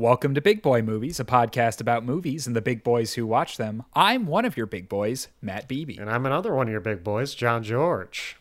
Welcome to Big Boy Movies, a podcast about movies and the big boys who watch them. I'm one of your big boys, Matt Beebe. And I'm another one of your big boys, John George.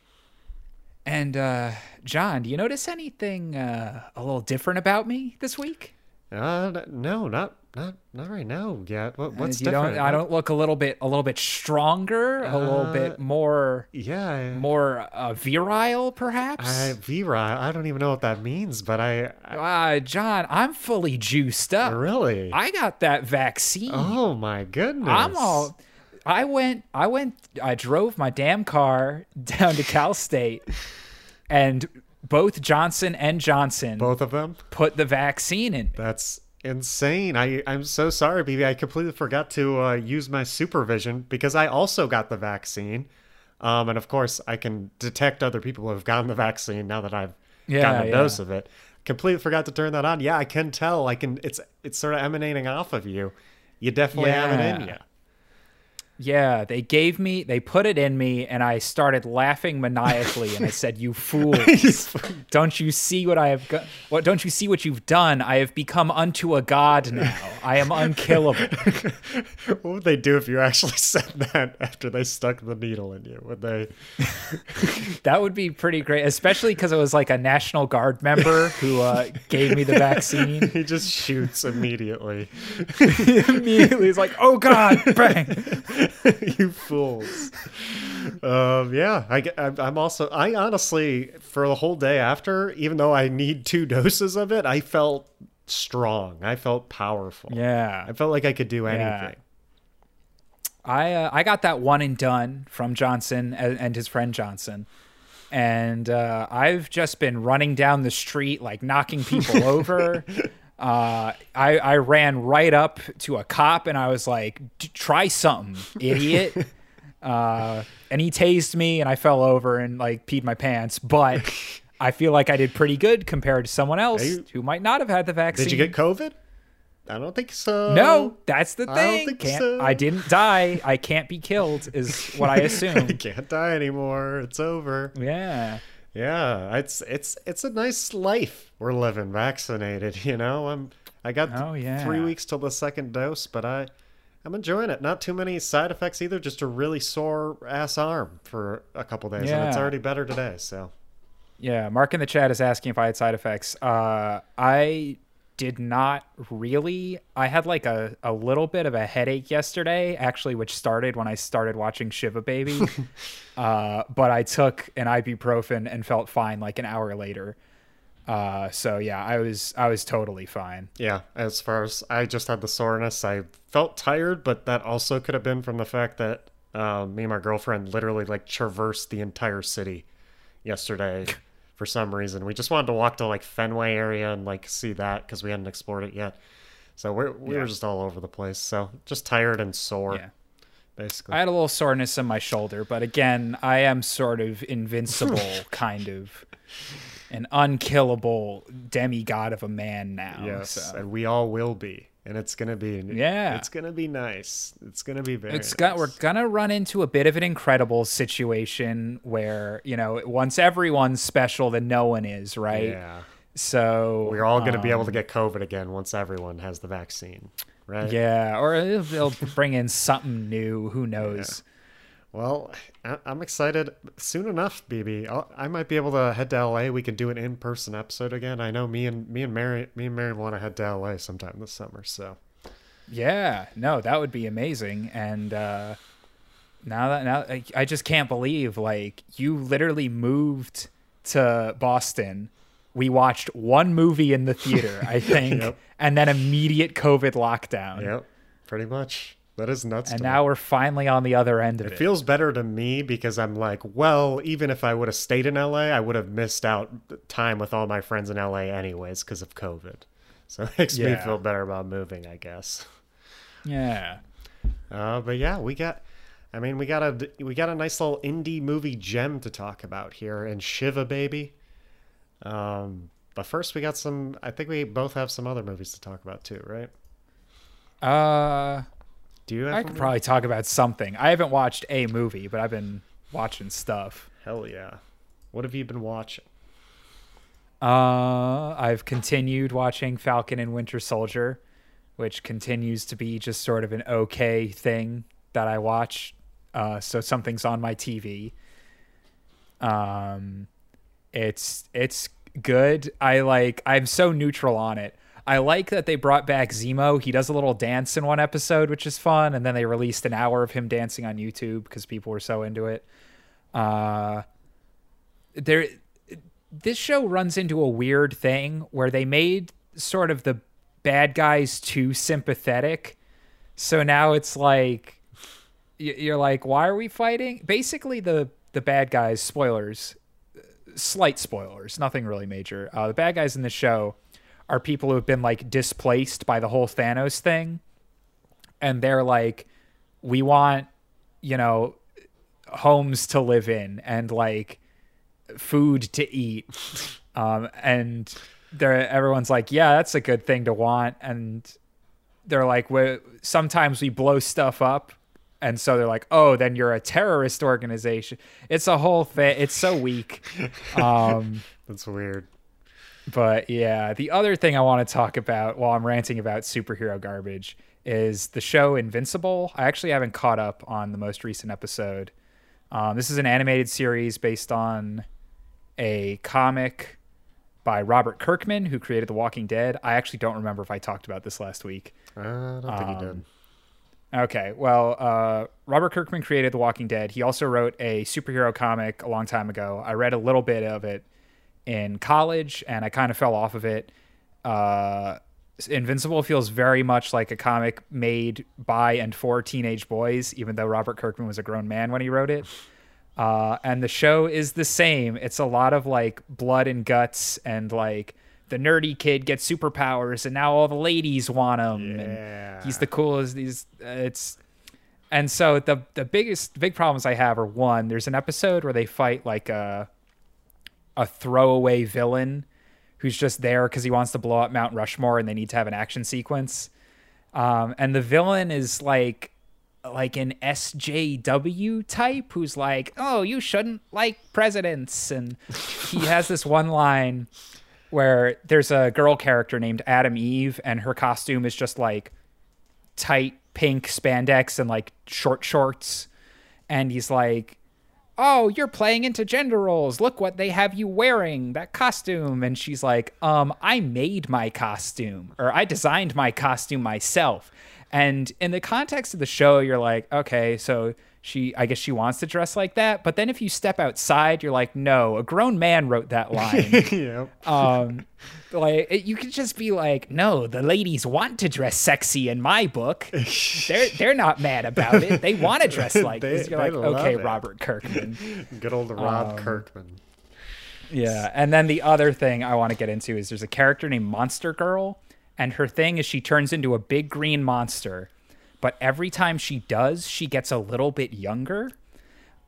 And uh, John, do you notice anything uh, a little different about me this week? Uh, no, not not not right now yet. What, what's Uh, you different? Don't, I don't look a little bit a little bit stronger, a little Uh, bit more Yeah, more uh, virile, perhaps. I Vera. I don't even know what that means, but I, I uh, John, I'm fully juiced up. really. I got that vaccine. oh my goodness! I'm all. I went. I went. I drove my damn car down to Cal State, and both Johnson and Johnson both of them. put the vaccine in. me. That's insane. I I'm so sorry, BB. I completely forgot to uh, use my supervision because I also got the vaccine. Um, and of course, I can detect other people who have gotten the vaccine now that I've Yeah, gotten a yeah. dose of it. Completely forgot to turn that on. Yeah, I can tell. I can. It's it's sort of emanating off of you. You definitely have it in you. Yeah, they gave me. They put it in me, and I started laughing maniacally. and I said, "You fools! don't you see what I have? Go- what? Don't you see what you've done? I have become unto a god now. I am unkillable." What would they do if you actually said that after they stuck the needle in you? Would they? That would be pretty great, especially because it was like a National Guard member who uh, gave me the vaccine. He just shoots immediately. Immediately, he's like, "Oh God!" Bang. you fools. Um, yeah, I, I'm also. I honestly, for the whole day after, even though I need two doses of it, I felt strong. I felt powerful. Yeah, I felt like I could do Yeah. anything. I uh, I got that one and done from Johnson and, and his friend Johnson, and uh, I've just been running down the street like knocking people over. Uh, I I ran right up to a cop and I was like, "D- "Try something, idiot!" uh, and he tased me and I fell over and like peed my pants, but. I feel like I did pretty good compared to someone else you- who might not have had the vaccine. Did you get COVID? I don't think so. No, that's the I thing. don't think Can't- so. I didn't die. I can't be killed, is what I I assume. can't die anymore. It's over. yeah. Yeah, it's it's it's a nice life we're living vaccinated, you know. I'm I got Oh, yeah. 3 weeks till the second dose, but I I'm enjoying it. Not too many side effects either, just a really sore ass arm for a couple days and it's already better today, so. Yeah. Mark in the chat is asking if I had side effects. Uh, I did not really. I had like a, a little bit of a headache yesterday, actually, which started when I started watching Shiva Baby. uh, but I took an ibuprofen and felt fine like an hour later. Uh, so yeah, I was I was totally fine. Yeah, as far as I just had the soreness, I felt tired, but that also could have been from the fact that uh, me and my girlfriend literally like traversed the entire city yesterday for some reason. We just wanted to walk to like Fenway area and like see that because we hadn't explored it yet. So we're, we Yeah. were just all over the place. So just tired and sore, Yeah. basically. I had a little soreness in my shoulder, but again, I am sort of invincible, kind of an unkillable demigod of a man now. yes, so. and we all will be. And it's gonna be Yeah. it's gonna be nice. It's gonna be very. It's got, nice. we're gonna run into a bit of an incredible situation where you know once everyone's special, then no one is, right? Yeah. So We're all going to be able um, to get COVID again once everyone has the vaccine, right? Yeah, or they'll they'll bring in something new. Who knows? Well, I'm excited. Soon enough, BB, I'll, I might be able to head to LA. We can do an in-person episode again. I know me and me and Mary, me and Mary want to head to LA sometime this summer. So Yeah, no, that would be amazing. And uh, now that now I, I just can't believe like you literally moved to Boston. We watched one movie in the theater, I think, Yep. and then immediate COVID lockdown. yep, pretty much. That is nuts. And now me. we're finally on the other end of it. it feels better to me because I'm like, well, even if I would have stayed in LA, I would have missed out time with all my friends in LA anyways because of COVID. So it makes me feel better about moving, I guess. yeah. Uh, but yeah, we got. I mean, we got a we got a nice little indie movie gem to talk about here in Shiva Baby. Um, but first, we got some. I think we both have some other movies to talk about too, right? Uh, Do you? I could probably talk about something. I haven't watched a movie, but I've been watching stuff. Hell yeah! What have you been watching? Uh, I've continued watching Falcon and Winter Soldier, which continues to be just sort of an okay thing that I watch. Uh, so something's on my TV. Um, it's it's good. I like. I'm so neutral on it. I like that they brought back Zemo. He does a little dance in one episode, which is fun, and then they released an hour of him dancing on YouTube because people were so into it. Uh, there, this show runs into a weird thing where they made sort of the bad guys too sympathetic. So now it's like you're like, why are we fighting? Basically, the the bad guys. Spoilers, slight spoilers, nothing really major. Uh, the bad guys in the show are people who have been like displaced by the whole Thanos thing, and they're like, we want, you know, homes to live in and like food to eat, um, and they're everyone's like, yeah, that's a good thing to want, and they're like, we sometimes we blow stuff up and so they're like, "Oh, then you're a terrorist organization." It's a whole thing. It's so weak. Um, That's weird. But yeah, the other thing I want to talk about while I'm ranting about superhero garbage is the show Invincible. I actually haven't caught up on the most recent episode. Um, this is an animated series based on a comic by Robert Kirkman, who created The Walking Dead. I actually don't remember if I talked about this last week. I don't think Um, he did. Okay, well, uh, Robert Kirkman created The Walking Dead. He also wrote a superhero comic a long time ago. I read a little bit of it in college, and I kind of fell off of it. Uh, Invincible feels very much like a comic made by and for teenage boys, even though Robert Kirkman was a grown man when he wrote it. Uh, and the show is the same. It's a lot of like blood and guts, and like the nerdy kid gets superpowers, and now all the ladies want him. Yeah. And he's the coolest. He's uh, it's and so the the biggest big problems I have are one. There's an episode where they fight like a a throwaway villain who's just there because he wants to blow up Mount Rushmore, and they need to have an action sequence. Um, and the villain is like like an SJW type who's like, "Oh, you shouldn't like presidents." And he has this one line where there's a girl character named Atom Eve and her costume is just like tight pink spandex and like short shorts and he's like oh you're playing into gender roles. Look what they have you wearing that costume. And she's like um i made my costume or i designed my costume myself and in the context of the show you're like okay so she i guess she wants to dress like that. But then if you step outside you're like no a grown man wrote that line. Yep. um like it- you could just be like no the ladies want to dress sexy in my book. They're they're not mad about it. They want to dress like They- this. You're like okay it. robert kirkman. Good old Rob Um, Kirkman. yeah and then the other thing i want to get into is there's a character named monster girl and her thing is she turns into a big green monster. But every time she does she gets a little bit younger.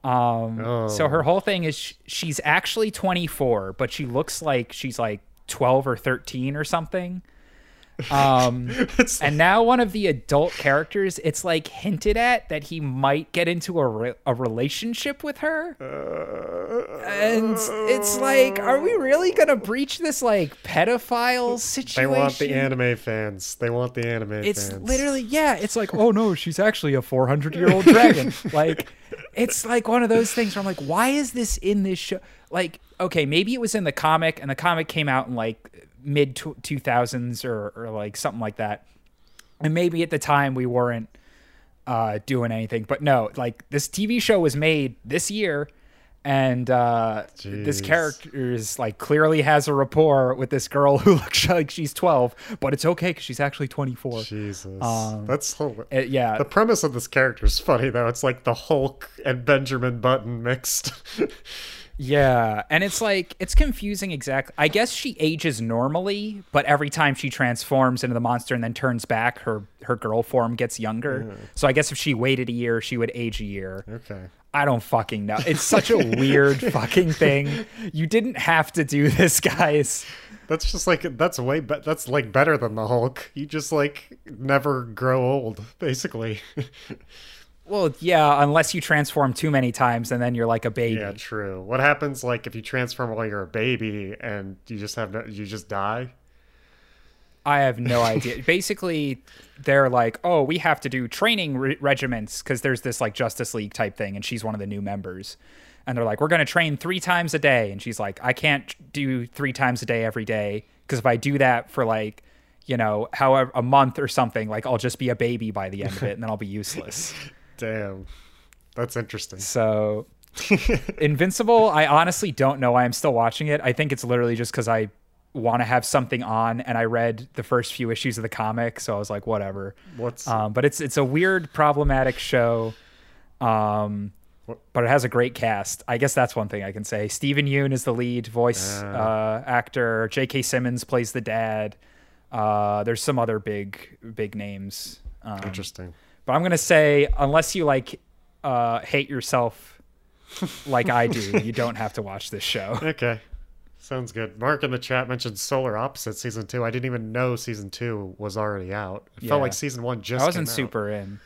Um so Oh. her whole thing is sh- she's actually 24 but she looks like she's like 12 or 13 or something um It's and now one of the adult characters it's like hinted at that he might get into a, re- a relationship with her and it's like are we really gonna breach this like pedophile situation? they want the anime fans. They want the anime it's fans. literally yeah it's like oh no she's actually a 400 year old dragon like it's like one of those things where i'm like why is this in this show like okay maybe it was in the comic and the comic came out in like mid 2000s or, or like something like that and maybe at the time we weren't uh doing anything but no like this tv show was made this year and uh this character is like clearly has a rapport with this girl who looks like she's 12 but it's okay because she's actually 24 Jesus. Um, That's hilarious. Uh, yeah The premise of this character is funny though. It's like the Hulk and Benjamin Button mixed. yeah and it's like it's confusing exactly i guess she ages normally but every time she transforms into the monster and then turns back her her girl form gets younger so i guess if she waited a year she would age a year okay. I don't fucking know. It's such a weird fucking thing. You didn't have to do this, guys. That's just like that's way be- that's like better than the Hulk. You just like never grow old, basically. Well, yeah, unless you transform too many times and then you're like a baby. Yeah, true. What happens like if you transform while you're a baby and you just have no, you just die? I have no idea. Basically, they're like, "Oh, we have to do training re- regiments because there's this like Justice League type thing, and she's one of the new members." And they're like, "We're going to train three times a day," and she's like, "I can't do three times a day every day because if I do that for like, you know, however a month or something, like I'll just be a baby by the end of it, and then I'll be useless." Damn, that's interesting. So, Invincible, I honestly don't know why I'm still watching it. I think it's literally just because I want to have something on and I read the first few issues of the comic, so I was like, whatever. What's Um, but it's it's a weird, problematic show. Um, but it has a great cast. I guess that's one thing I can say. Steven Yeun is the lead voice uh, actor. J.K. Simmons plays the dad. Uh, there's some other big big names. Um, interesting? But I'm gonna say unless you like uh, hate yourself like I do, you don't have to watch this show. Okay. Sounds good. Mark in the chat mentioned Solar Opposite season two. I didn't even know season two was already out. It Yeah. felt like season one just I wasn't super in.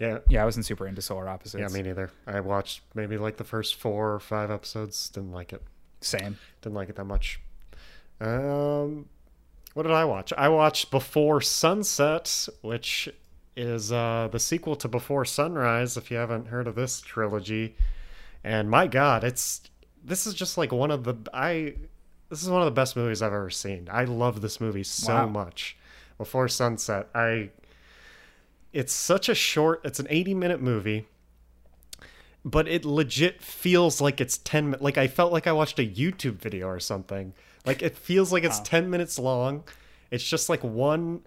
Yeah. Yeah, I wasn't super into Solar Opposites. Yeah, me neither. I watched maybe like the first four or five episodes. Didn't like it. Same. Didn't like it that much. Um, what did I watch? I watched Before Sunset, which is uh, the sequel to Before Sunrise. If you haven't heard of this trilogy, and my God, it's this is just like one of the I. This is one of the best movies I've ever seen. I love this movie so Wow. much. Before Sunset, I. It's such a short. It's an eighty-minute movie but it legit feels like it's 10 mi- like i felt like i watched a youtube video or something like it feels like it's 10 minutes long it's just like one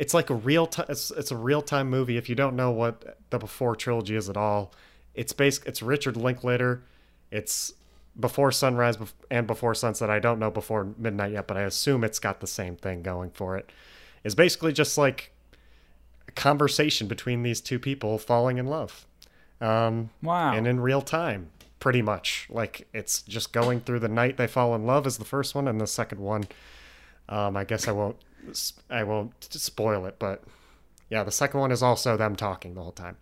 it's like a real time it's, it's a real time movie. If you don't know what the before trilogy is at all it's based it's richard linklater. It's before sunrise and before sunset. I don't know before midnight yet but i assume it's got the same thing going for it. It's basically just like a conversation between these two people falling in love. Um, Wow. and in real time pretty much. Like it's just going through the night they fall in love is the first one and the second one um, i guess i won't i won't spoil it but yeah the second one is also them talking the whole time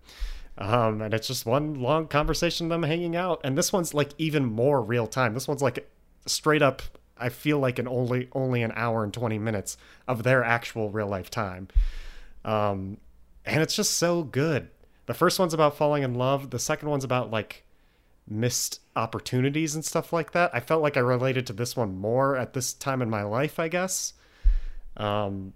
um, and it's just one long conversation them hanging out and this one's like even more real time this one's like straight up i feel like an only only an hour and 20 minutes of their actual real life time um, and it's just so good. The first one's about falling in love. The second one's about like missed opportunities and stuff like that. I felt like I related to this one more at this time in my life, I guess. Um,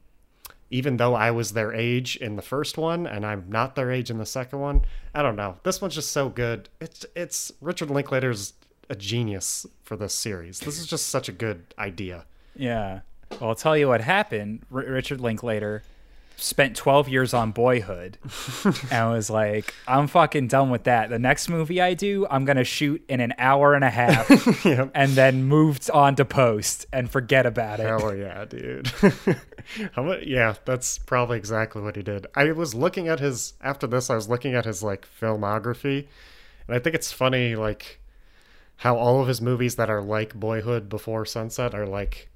even though I was their age in the first one and I'm not their age in the second one, I don't know. This one's just so good. It's it's Richard Linklater's a genius for this series. This is just such a good idea. Yeah. Well, I'll tell you what happened. R- Richard Linklater spent 12 years on Boyhood and was like, I'm fucking done with that. The next movie I do, I'm going to shoot in an hour and a half Yep. and then moved on to post and forget about it. Hell yeah, dude. How much? Yeah, that's probably exactly what he did. I was looking at his after this. I was looking at his like filmography, and I think it's funny like how all of his movies that are like Boyhood Before Sunset are like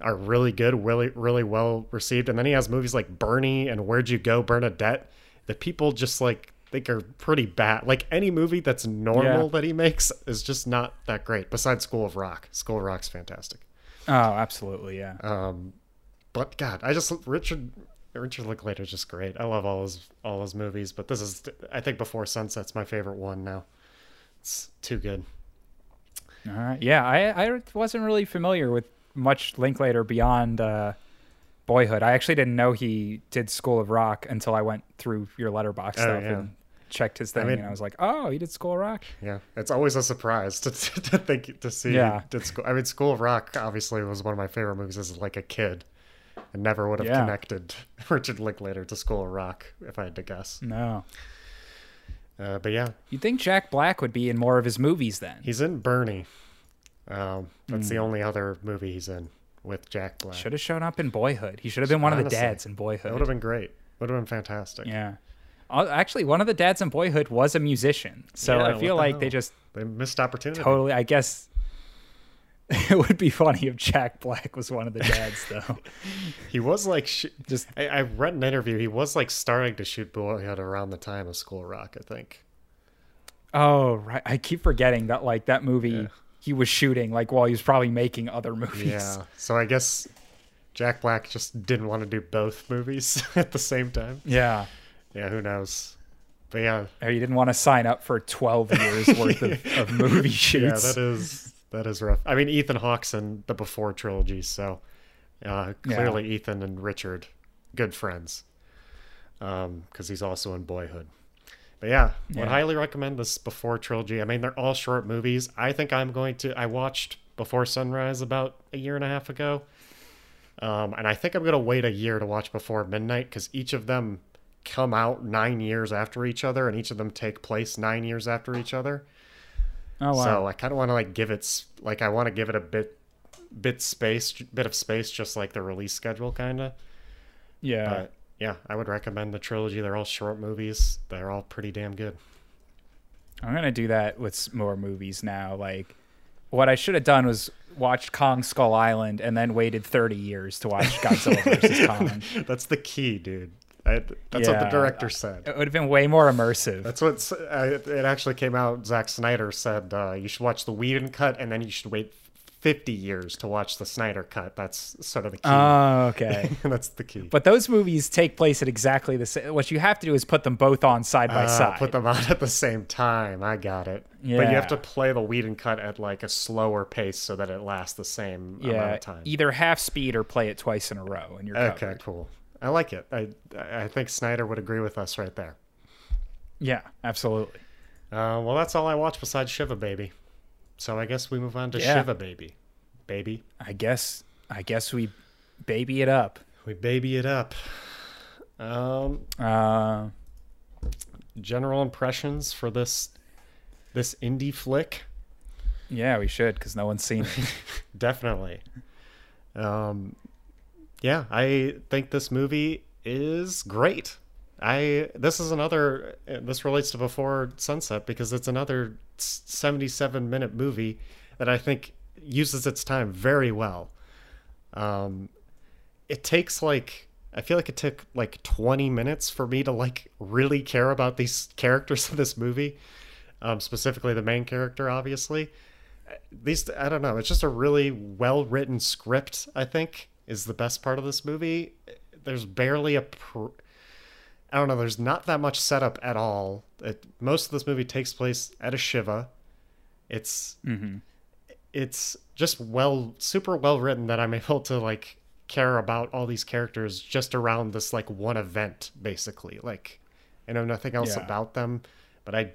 are really good, really really well received. And then he has movies like Bernie and Where'd You Go, Bernadette that people just like think are pretty bad. Like any movie that's normal Yeah. that he makes is just not that great. Besides School of Rock, School of Rock's fantastic. Oh, absolutely. Yeah. Um, but God, I just Richard Richard Linklater is just great. I love all his all his movies, but this is I think Before Sunset's my favorite one now. It's too good. All right. Yeah. I, I wasn't really familiar with much Linklater beyond uh, Boyhood. I actually didn't know he did School of Rock until I went through your Letterboxd Oh, stuff yeah. and checked his thing. mean- and I was like, oh, he did School of Rock? Yeah, it's always a surprise to to think to see. Yeah. did school. I mean, School of Rock obviously was one of my favorite movies as like a kid. I never would have Yeah. connected Richard Linklater to School of Rock if I had to guess. No. Uh, but yeah, You'd think Jack Black would be in more of his movies then. he's in Bernie. Um, that's Hmm. the only other movie he's in with Jack Black. Should have shown up in Boyhood. He should have been one of the dads in boyhood. That would have been great. Would have been fantastic. Yeah. Actually, one of the dads in Boyhood was a musician. So Yeah, I feel the like they just They missed opportunity. totally, I guess, it would be funny if Jack Black was one of the dads, though. He was like, sh- Just I, I read an interview. He was like starting to shoot Boyhood around the time of School Rock, I think. oh right, I keep forgetting that like that movie Yeah. He was shooting like while he was probably making other movies. Yeah. So I guess Jack Black just didn't want to do both movies at the same time. Yeah. Yeah, who knows? But yeah, Or you didn't want to sign up for 12 years worth of, of movie yeah, that is that is rough. I mean, Ethan Hawke's in the Before trilogy, so uh, clearly Ethan and Richard, good friends, because he's also in Boyhood. But yeah, I would highly recommend this Before trilogy. I mean, they're all short movies. I think I'm going to. I watched Before Sunrise about a year and a half ago, um, and I think I'm going to wait a year to watch Before Midnight because each of them come out nine years after each other, and each of them take place nine years after each other. oh, wow. So I kind of want to like give it like I want to give it a bit bit space bit of space just like the release schedule kind of. yeah. But yeah, I would recommend the trilogy. They're all short movies. They're all pretty damn good. I'm going to do that with more movies now. Like, what I should have done was watched Kong Skull Island and then waited 30 years to watch Godzilla vs. Kong. That's the key, dude. I, that's what the director said. It would have been way more immersive. That's what uh, it actually came out. Zack Snyder said uh, you should watch the Whedon cut and then you should wait 50 years to watch the Snyder cut. That's sort of the key. Oh, okay. That's the key. But those movies take place at exactly the same. What you have to do is put them both on side by Ah, side. Put them on at the same time. I got it. Yeah. But you have to play the Whedon cut at like a slower pace so that it lasts the same amount yeah, of time. either half speed or play it twice in a row, and you're Okay, covered. cool. I like it. I I think Snyder would agree with us right there. Yeah, absolutely. Uh, well, that's all I watched besides Shiva Baby. So I guess we move on to Yeah. Shiva Baby. Baby, I guess. I guess we baby it up. we baby it up. Um, Uh, general impressions for this this indie flick. yeah, we should because no one's seen it. Definitely. Um, yeah, I think this movie is great. I this is another this relates to Before Sunset because it's another 77 minute movie that I think uses its time very well. Um, it takes like I feel like it took like 20 minutes for me to like really care about these characters in this movie. Um, specifically the main character, obviously these I don't know. It's just a really well written script. I think is the best part of this movie. There's barely a. Pr- I don't know. There's not that much setup at all. It, most of this movie takes place at a shiva. It's it's just well, super well written that I'm able to like care about all these characters just around this like one event, basically. Like I know nothing else Yeah. about them, but I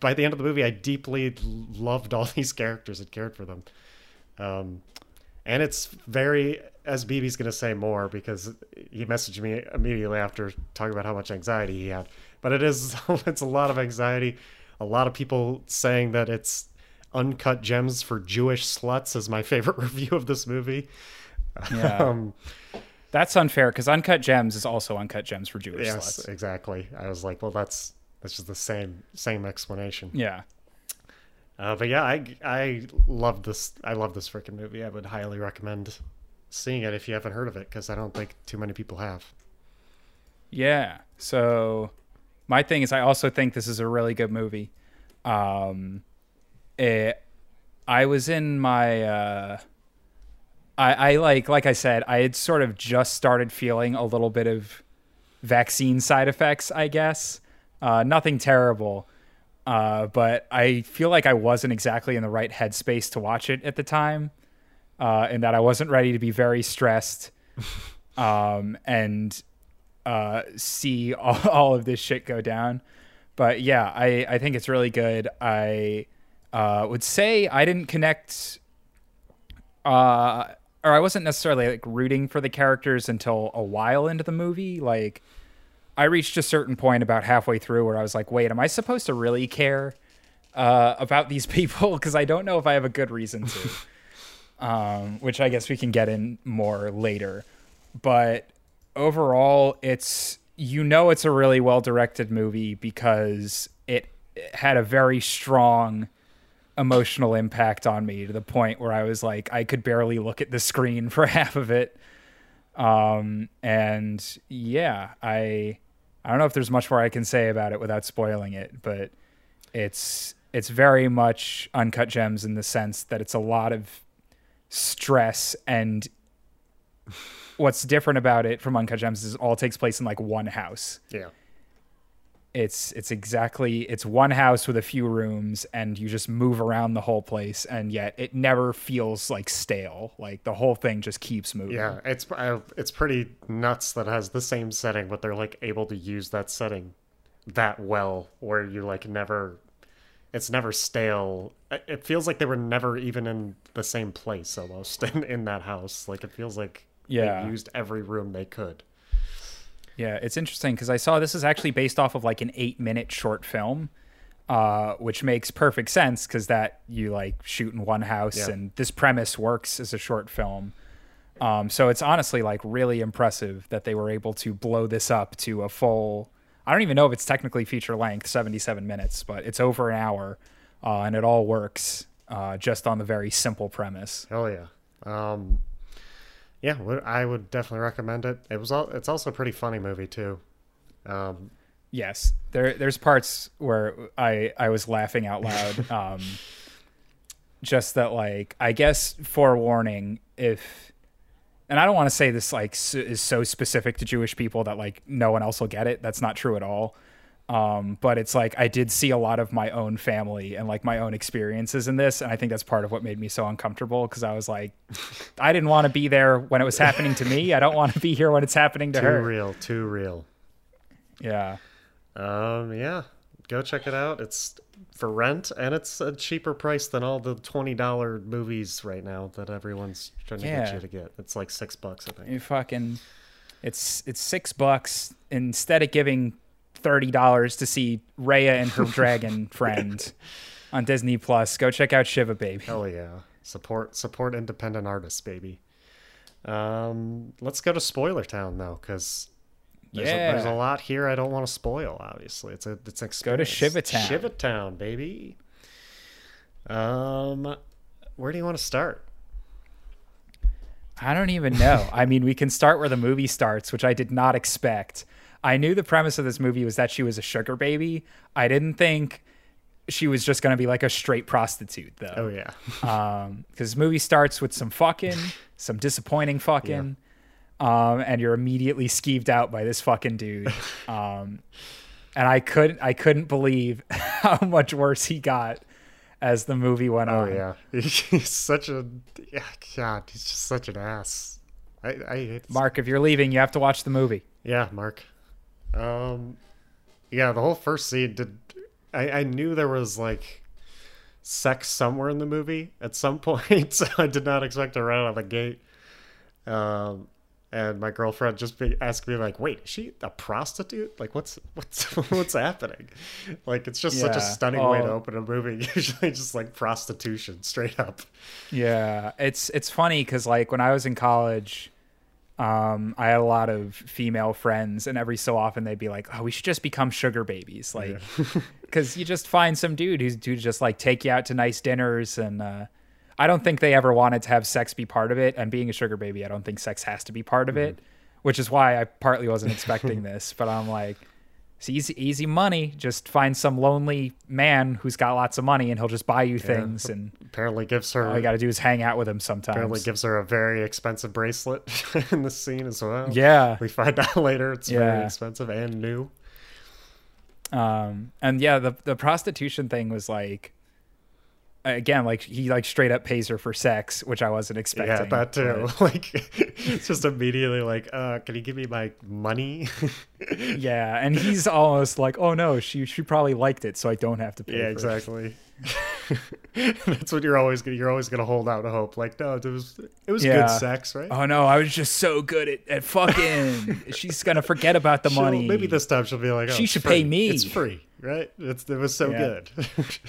by the end of the movie I deeply loved all these characters and cared for them. Um, and it's very as BB's gonna say more because he messaged me immediately after talking about how much anxiety he had. But it is it's a lot of anxiety. A lot of people saying that it's uncut gems for Jewish sluts is my favorite review of this movie. Yeah, Um, that's unfair because Uncut Gems is also Uncut Gems for Jewish yes, sluts. exactly. I was like, well, that's that's just the same same explanation. Yeah, Uh, but yeah, I I love this. I love this freaking movie. I would highly recommend seeing it if you haven't heard of it because I don't think too many people have. yeah. So my thing is, I also think this is a really good movie. Um, it, I was in my. Uh, I, I like like I said, I had sort of just started feeling a little bit of vaccine side effects, I guess. Uh, nothing terrible. Uh, but I feel like I wasn't exactly in the right headspace to watch it at the time. Uh, and that I wasn't ready to be very stressed um, and uh, see all, all of this shit go down. But yeah, I, I think it's really good. I uh, would say I didn't connect uh or I wasn't necessarily like rooting for the characters until a while into the movie. Like I reached a certain point about halfway through where I was like, wait, am I supposed to really care uh, about these people? Because I don't know if I have a good reason to. Um, which I guess we can get in more later. But overall, it's you know it's a really well directed movie because it, had a very strong emotional impact on me to the point where I was like I could barely look at the screen for half of it. Um, and yeah, I I don't know if there's much more I can say about it without spoiling it, but it's it's very much uncut gems in the sense that it's a lot of stress and what's different about it from uncut gems is it all takes place in like one house. Yeah. it's it's exactly it's one house with a few rooms and you just move around the whole place and yet it never feels like stale. Like the whole thing just keeps moving. Yeah, it's it's pretty nuts that it has the same setting, but they're like able to use that setting that well, where you like never, it's never stale. It- feels like they were never even in the same place almost in, in that house. Like it feels like Yeah. they used every room they could. Yeah, it's interesting because I saw this is actually based off of like an eight minute short film, uh, which makes perfect sense because that you like shoot in one house Yeah. and this premise works as a short film. Um, so it's honestly like really impressive that they were able to blow this up to a full. I don't even know if it's technically feature length, 77 minutes, but it's over an hour uh, and it all works uh, just on the very simple premise. Hell yeah. Um, yeah, I would definitely recommend it. It was all. It's also a pretty funny movie too. Um, Yes, there there's parts where I I was laughing out loud. Um, just that, like, I guess forewarning if, and I don't want to say this like s- is so specific to Jewish people that like no one else will get it. That's not true at all. Um, but it's like I did see a lot of my own family and like my own experiences in this, and I think that's part of what made me so uncomfortable because I was like, I didn't want to be there when it was happening to me. I don't want to be here when it's happening to too her. Too real, too real. Yeah. Um, yeah, go check it out. It's for rent, and it's a cheaper price than all the twenty dollar movies right now that everyone's trying to get you to get. It's like six bucks, I think. You fucking, it's it's six bucks instead of giving thirty dollars to see Raya and her dragon friend on Disney Plus. Go check out Shiva Baby. Hell yeah, support support independent artists, baby. Um, let's go to Spoiler Town though, because there's, a, there's a lot here I don't want to spoil. Obviously, it's a it's an Go to experience. Shiva Town. Shiva Town, baby. Um, where do you want to start? I don't even know. I mean, we can start where the movie starts, which I did not expect. I knew the premise of this movie was that she was a sugar baby. I didn't think she was just going to be like a straight prostitute, though. Oh yeah, um because movie starts with some fucking some disappointing fucking um and you're immediately skeeved out by this fucking dude um and i couldn't i couldn't believe how much worse he got as the movie went on. oh on yeah. He's such a yeah, God. He's just such an ass. I I hate mark if you're leaving you have to watch the movie Yeah, Mark. Um, yeah, the whole first scene did. I I knew there was like sex somewhere in the movie at some point, so I did not expect to run out of the gate. Um, and my girlfriend just be, asked me like, "Wait, is she a prostitute? Like, what's what's what's happening? Like, it's just such a Yeah. stunning way to Oh. open a movie. Usually, just like prostitution, straight up. Yeah, it's it's funny because like when I was in college, um, I had a lot of female friends, and every so often they'd be like, "Oh, we should just become sugar babies," like because you just find some dude who's who just like take you out to nice dinners, and uh, I don't think they ever wanted to have sex be part of it. And being a sugar baby, I don't think sex has to be part of it, which is why I partly wasn't expecting this. But I'm like. It's easy, easy money. Just find some lonely man who's got lots of money, and he'll just buy you things. And Apparently, gives her all you got to do is hang out with him sometimes. apparently gives her a very expensive bracelet in the scene as well. yeah. We find out later it's very expensive and new. Um, and yeah, the the prostitution thing was like, again, like he like straight up pays her for sex, which I wasn't expecting. yeah, that too. but- Like, it's just immediately like, uh, can you give me my money? yeah, and he's almost like, oh no, she she probably liked it, so I don't have to pay. yeah, for it." exactly. That's what you're always gonna you're always gonna hold out hope. Like, no, it was it was Yeah. good sex, right? Oh no, I was just so good at, at fucking. She's gonna forget about the She'll- money. Maybe this time she'll be like, oh, She should free. pay me. It's free, right? It's, it was so Yeah. good.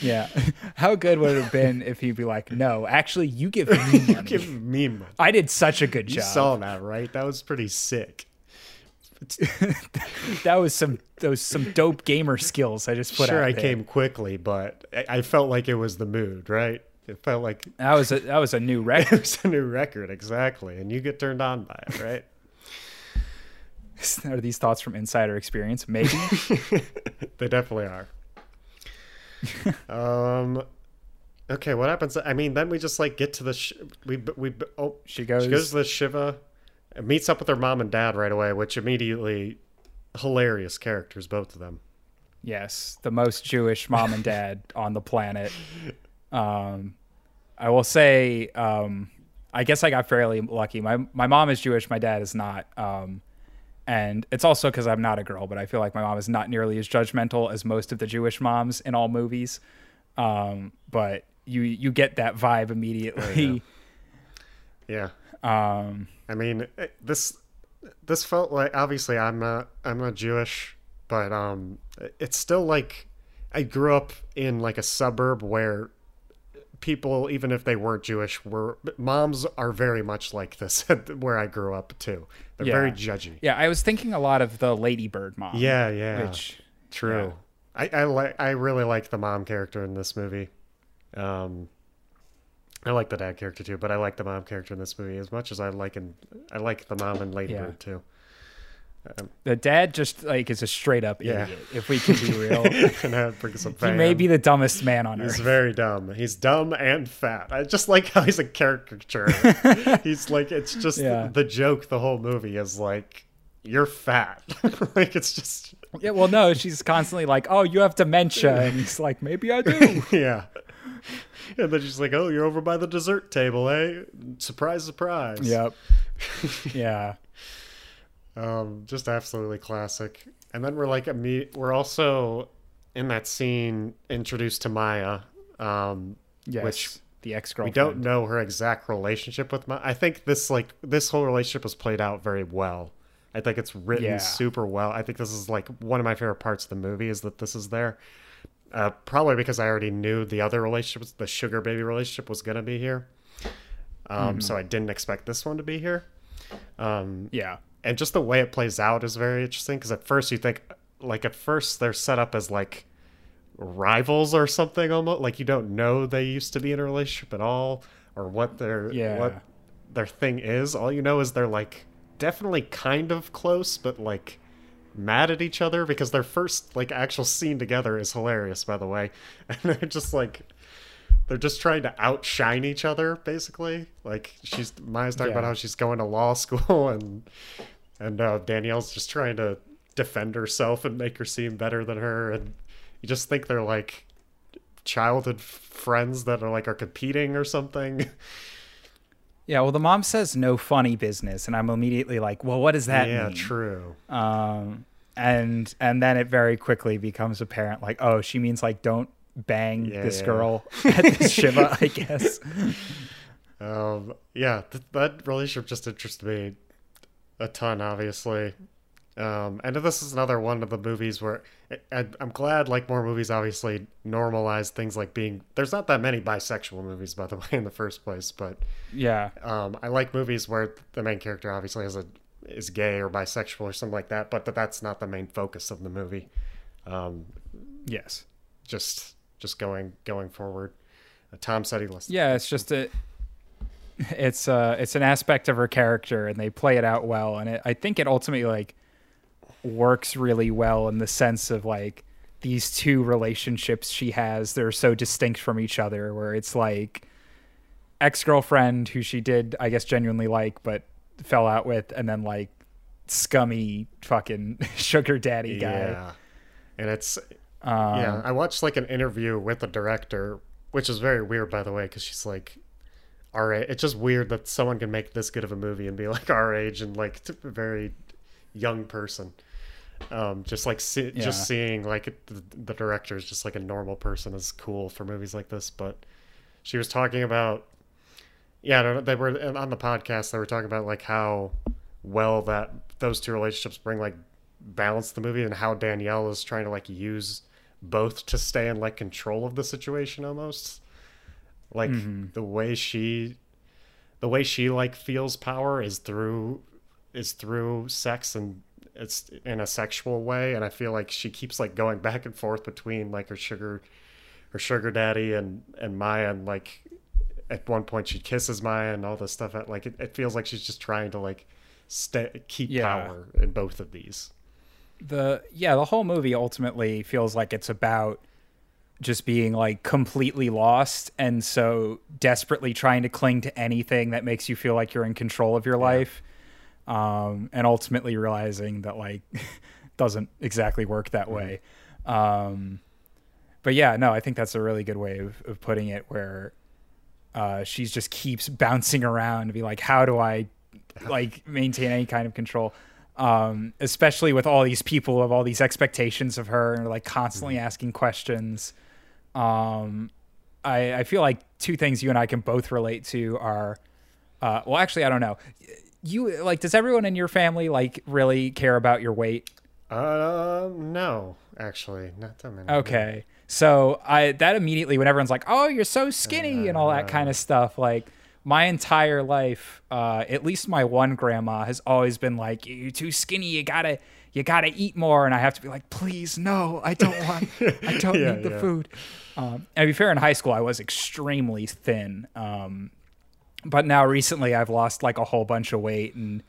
Yeah. How good would it have been if he'd be like, no, actually, you give me money. Give me money. I did such a good You job. You saw that, right? That was pretty sick. that was some those some dope gamer skills I just put sure, I there. came quickly, but I, I felt like it was the mood, right? It felt like That was a that was a new record. it was a new record, exactly, and you get turned on by it, right? Are these thoughts from insider experience? Maybe. they definitely are. um, okay, what happens? I mean, then we just like get to the sh- we we oh She goes. she goes to the shiva, and meets up with her mom and dad right away, which immediately hilarious characters, both of them. Yes, the most Jewish mom and dad on the planet. Um, I will say, um, I guess I got fairly lucky. My my mom is Jewish, my dad is not. Um, and it's also because I'm not a girl, but I feel like my mom is not nearly as judgmental as most of the Jewish moms in all movies. Um, but you you get that vibe immediately. Yeah, Um, I mean it- this this felt like obviously I'm not I'm not Jewish, but um, it's still like I grew up in like a suburb where people even if they weren't jewish were moms are very much like this where i grew up too. They're very judgy. Yeah, I was thinking a lot of the Ladybird mom. yeah yeah. which true. i i like i really like the mom character in this movie. Um i like the dad character too but i like the mom character in this movie as much as i like and i like the mom and ladybird Yeah. too the dad just like is a straight up Yeah. idiot. If we can be real, and that brings he may be the dumbest man on He's earth. He's very dumb. He's dumb and fat. I just like how he's a caricature. he's like it's just Yeah. the joke the whole movie is like you're fat. like it's just Yeah, well, no, she's constantly like, "Oh, you have dementia," and he's like, "Maybe I do." yeah. And then she's like, "Oh, you're over by the dessert table, eh? Surprise, surprise." yep. Yeah. Um, just absolutely classic. And then we're like, we're also in that scene introduced to Maya. Um, Yes. Which the ex girlfriend. we don't know her exact relationship with Maya. I think this like this whole relationship was played out very well. I think it's written Yeah. super well. I think this is like one of my favorite parts of the movie is that this is there. Uh, probably because I already knew the other relationships, the sugar baby relationship was gonna be here. Um, So I didn't expect this one to be here. Um, Yeah. And just the way it plays out is very interesting because at first you think like at first they're set up as like rivals or something almost like you don't know they used to be in a relationship at all or what their Yeah. what their thing is. All you know is they're like definitely kind of close but like mad at each other because their first like actual scene together is hilarious by the way. And they're just like they're just trying to outshine each other basically. Like she's maya's talking about how she's going to law school and and uh, danielle's just trying to defend herself and make her seem better than her and you just think they're like childhood friends that are like are competing or something Yeah. Well, the mom says no funny business, and I'm immediately like, "Well, what does that yeah mean?" true Um, and and then it very quickly becomes apparent, like, oh, she means like don't bang Yeah, this yeah. girl at this shiva, I guess. um yeah th- that relationship just interested me a ton obviously um and this is another one of the movies where I, i'm glad like more movies obviously normalize things like being there's not that many bisexual movies by the way in the first place but Yeah. um, I like movies where the main character obviously is a is gay or bisexual or something like that, but that that's not the main focus of the movie. Um, Yes. just just going going forward. Uh, Tom said he listened. Yeah, it's just a it's uh it's an aspect of her character and they play it out well and it, I think it ultimately like works really well in the sense of like these two relationships she has they're so distinct from each other where it's like ex-girlfriend who she did I guess genuinely like but fell out with and then like scummy fucking sugar daddy guy. Yeah, and it's Um, yeah. I watched like an interview with the director, which is very weird by the way, because she's like. Our age. It's just weird that someone can make this good of a movie and be like our age and like a very young person. Um, just like see, Yeah. just seeing like the, the director is just like a normal person is cool for movies like this. But she was talking about, yeah, I don't know, they were on the podcast. They were talking about like how well that those two relationships bring like balance the movie and how Danielle is trying to like use both to stay in like control of the situation almost like mm-hmm. the way she the way she like feels power is through is through sex and it's in a sexual way, and I feel like she keeps like going back and forth between like her sugar, her sugar daddy and and Maya, and like at one point she kisses Maya and all this stuff. at Like it, it feels like she's just trying to like stay keep Yeah. power in both of these. the yeah the whole movie ultimately feels like it's about just being like completely lost and so desperately trying to cling to anything that makes you feel like you're in control of your life um and ultimately realizing that like doesn't exactly work that way. Um but yeah no i think that's a really good way of, of putting it where uh she's just keeps bouncing around to be like how do i like maintain any kind of control? Um especially with all these people of all these expectations of her and like constantly asking questions um i i feel like two things you and i can both relate to are uh well actually i don't know you like does everyone in your family like really care about your weight Uh, no, actually, not that many. Okay. So I that immediately when everyone's like, "Oh, you're so skinny" and all that kind of stuff, like my entire life, uh, at least my one grandma has always been like, "You're too skinny. You gotta, you gotta eat more." And I have to be like, "Please, no, I don't want. I don't Yeah, need the yeah. food." Um, and to be fair, in high school, I was extremely thin. Um, but now recently, I've lost like a whole bunch of weight and.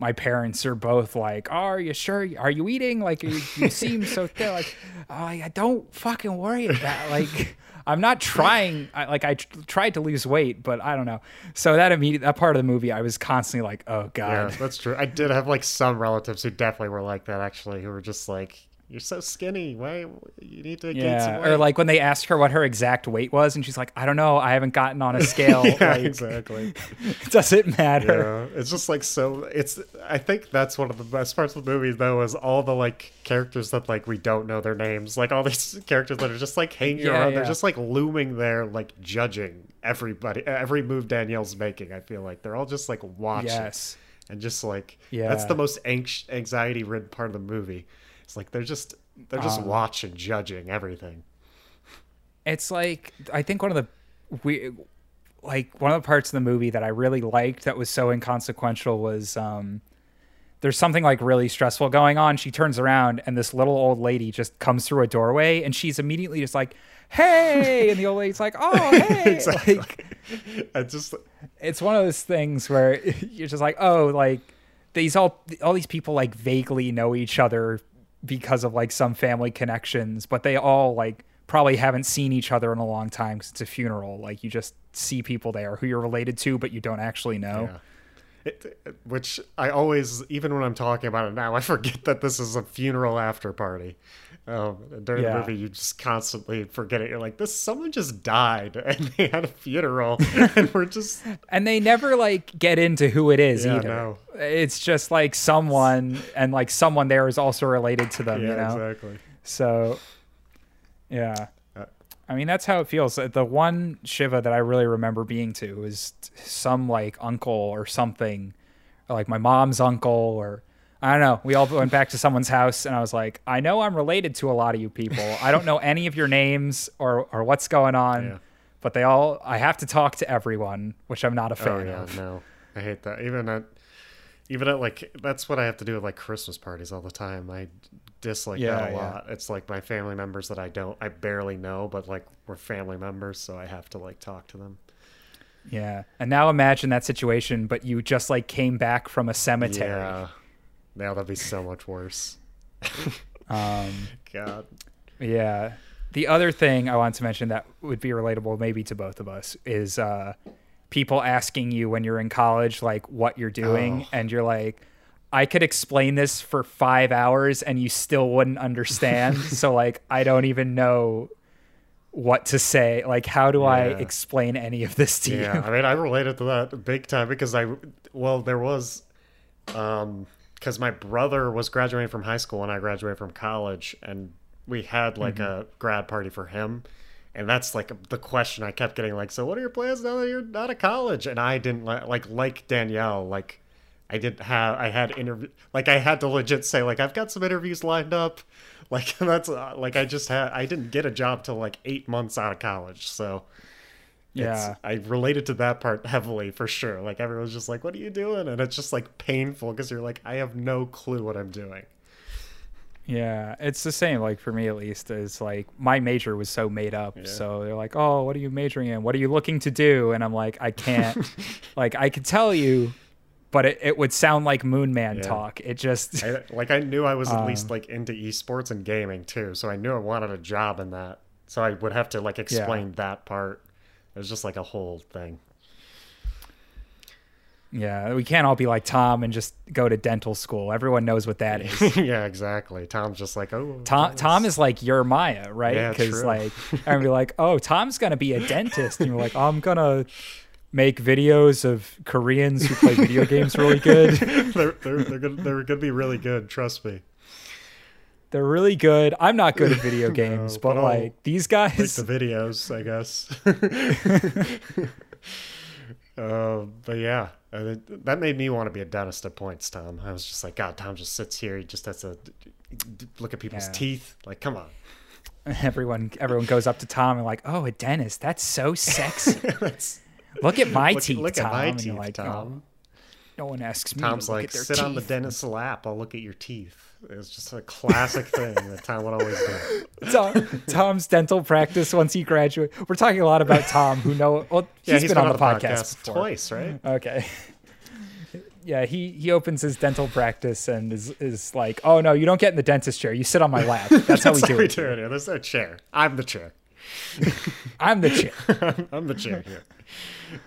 My parents are both like, oh, "Are you sure? Are you eating? Like, you, you seem so thin." Like, oh, yeah, don't fucking worry about like I'm not trying I, like I tr- tried to lose weight but I don't know so that immediate that part of the movie I was constantly like oh Yeah, god that's true. I did have like some relatives who definitely were like that. Actually, who were just like, "You're so skinny. Why you need to gain some yeah, weight?" or like when they asked her what her exact weight was and she's like I don't know I haven't gotten on a scale yeah, like exactly. does it matter Yeah, it's just like so. It's. I think that's one of the best parts of the movie, though, is all the like characters that like we don't know their names, like all these characters that are just like hanging Yeah, around. They're just like looming there, like judging everybody, every move Danielle's making. I feel like they're all just like watching yes and just like yeah. that's the most anx- anxiety ridden part of the movie. It's like they're just they're just Um, watching, judging everything. it's like I think one of the we like one of the parts of the movie that I really liked that was so inconsequential was um there's something like really stressful going on. She turns around and this little old lady just comes through a doorway and she's immediately just like, "Hey!" and the old lady's like, "Oh, hey!" Exactly. Like I just it's one of those things where you're just like, "Oh, like these all all these people like vaguely know each other because of like some family connections, but they all like probably haven't seen each other in a long time because it's a funeral. Like you just see people there who you're related to, but you don't actually know. Yeah. It, which I always, even when I'm talking about it now, I forget that this is a funeral after party. Um, during Yeah. the movie, you just constantly forget it. You're like, this someone just died, and they had a funeral, and we're just And they never like get into who it is Yeah, either. no. It's just like someone, and like someone there is also related to them. yeah, you know. exactly. So, yeah. Uh, I mean, that's how it feels. The one Shiva that I really remember being to was some like uncle or something, or like my mom's uncle, or I don't know. We all went back to someone's house, and I was like, I know I'm related to a lot of you people. I don't know any of your names or, or what's going on, Yeah. but they all, I have to talk to everyone, which I'm not a Oh fan yeah, of. no, I hate that. Even at, even at like that's what I have to do at like Christmas parties all the time. I dislike Yeah, that a lot. It's like my family members that I don't, I barely know, but like we're family members, so I have to like talk to them. Yeah. And now imagine that situation, but you just like came back from a cemetery. Yeah, now that'd be so much worse. Um, God. Yeah. The other thing I want to mention that would be relatable maybe to both of us is uh, people asking you when you're in college, like what you're doing, Oh. and you're like, I could explain this for five hours and you still wouldn't understand. so, like, I don't even know what to say. Like, how do I explain any of this to Yeah, you? I mean, I related to that big time because I, well, there was, um, because my brother was graduating from high school and I graduated from college, and we had like a grad party for him, and that's like the question I kept getting, like, so what are your plans now that you're out of college? And I didn't li- like like Danielle, like, I didn't have, I had interview, like, I had to legit say, like, I've got some interviews lined up, like, that's uh, like, I just had, I didn't get a job till like eight months out of college, so. Yeah. It's, I related to that part heavily for sure. Like everyone's just like, "What are you doing?" And it's just like painful because you're like, "I have no clue what I'm doing." Yeah, it's the same. Like for me, at least, is like my major was so made up. Yeah. So they're like, "Oh, what are you majoring in? What are you looking to do?" And I'm like, "I can't." like I could tell you, but it, it would sound like Moon Man Yeah. talk. It just I, like I knew I was at Um, least like into esports and gaming too, so I knew I wanted a job in that. So I would have to like explain that part. It was just like a whole thing. yeah, we can't all be like Tom and just go to dental school. Everyone knows what that is. yeah, exactly. Tom's just like, oh, Tom Tom is like your Maya, right? Yeah, Because true. like and be like, oh, Tom's gonna be a dentist, and you're like, I'm gonna make videos of Koreans who play video games really good. they're they're they're gonna they're gonna be really good. Trust me. They're really good. I'm not good at video games, No, but but like these Like guys, the videos, I guess. uh, but yeah, that- made me want to be a dentist at points. Tom, I was just like, God, Tom just sits here. He just has to look at people's Yeah. teeth. Like, come on. everyone everyone goes up to Tom and like, oh, a dentist. That's so sexy. Look at my look, teeth, look Tom. at my teeth, like, Tom. "Oh, no one asks me. Tom's to look like, at their sit on the dentist's lap. I'll look at your teeth. It was just a classic thing that Tom would always do. Tom, Tom's dental practice once he graduated. We're talking a lot about Tom, who know. Well, Yeah, he's been, on the podcast, before. twice, right? Okay. Yeah, he he opens his dental practice and is is like, "Oh no, you don't get in the dentist chair. You sit on my lap. That's how we That's do how we it. do it here. There's no chair. I'm the chair. I'm the chair." I'm the chair here.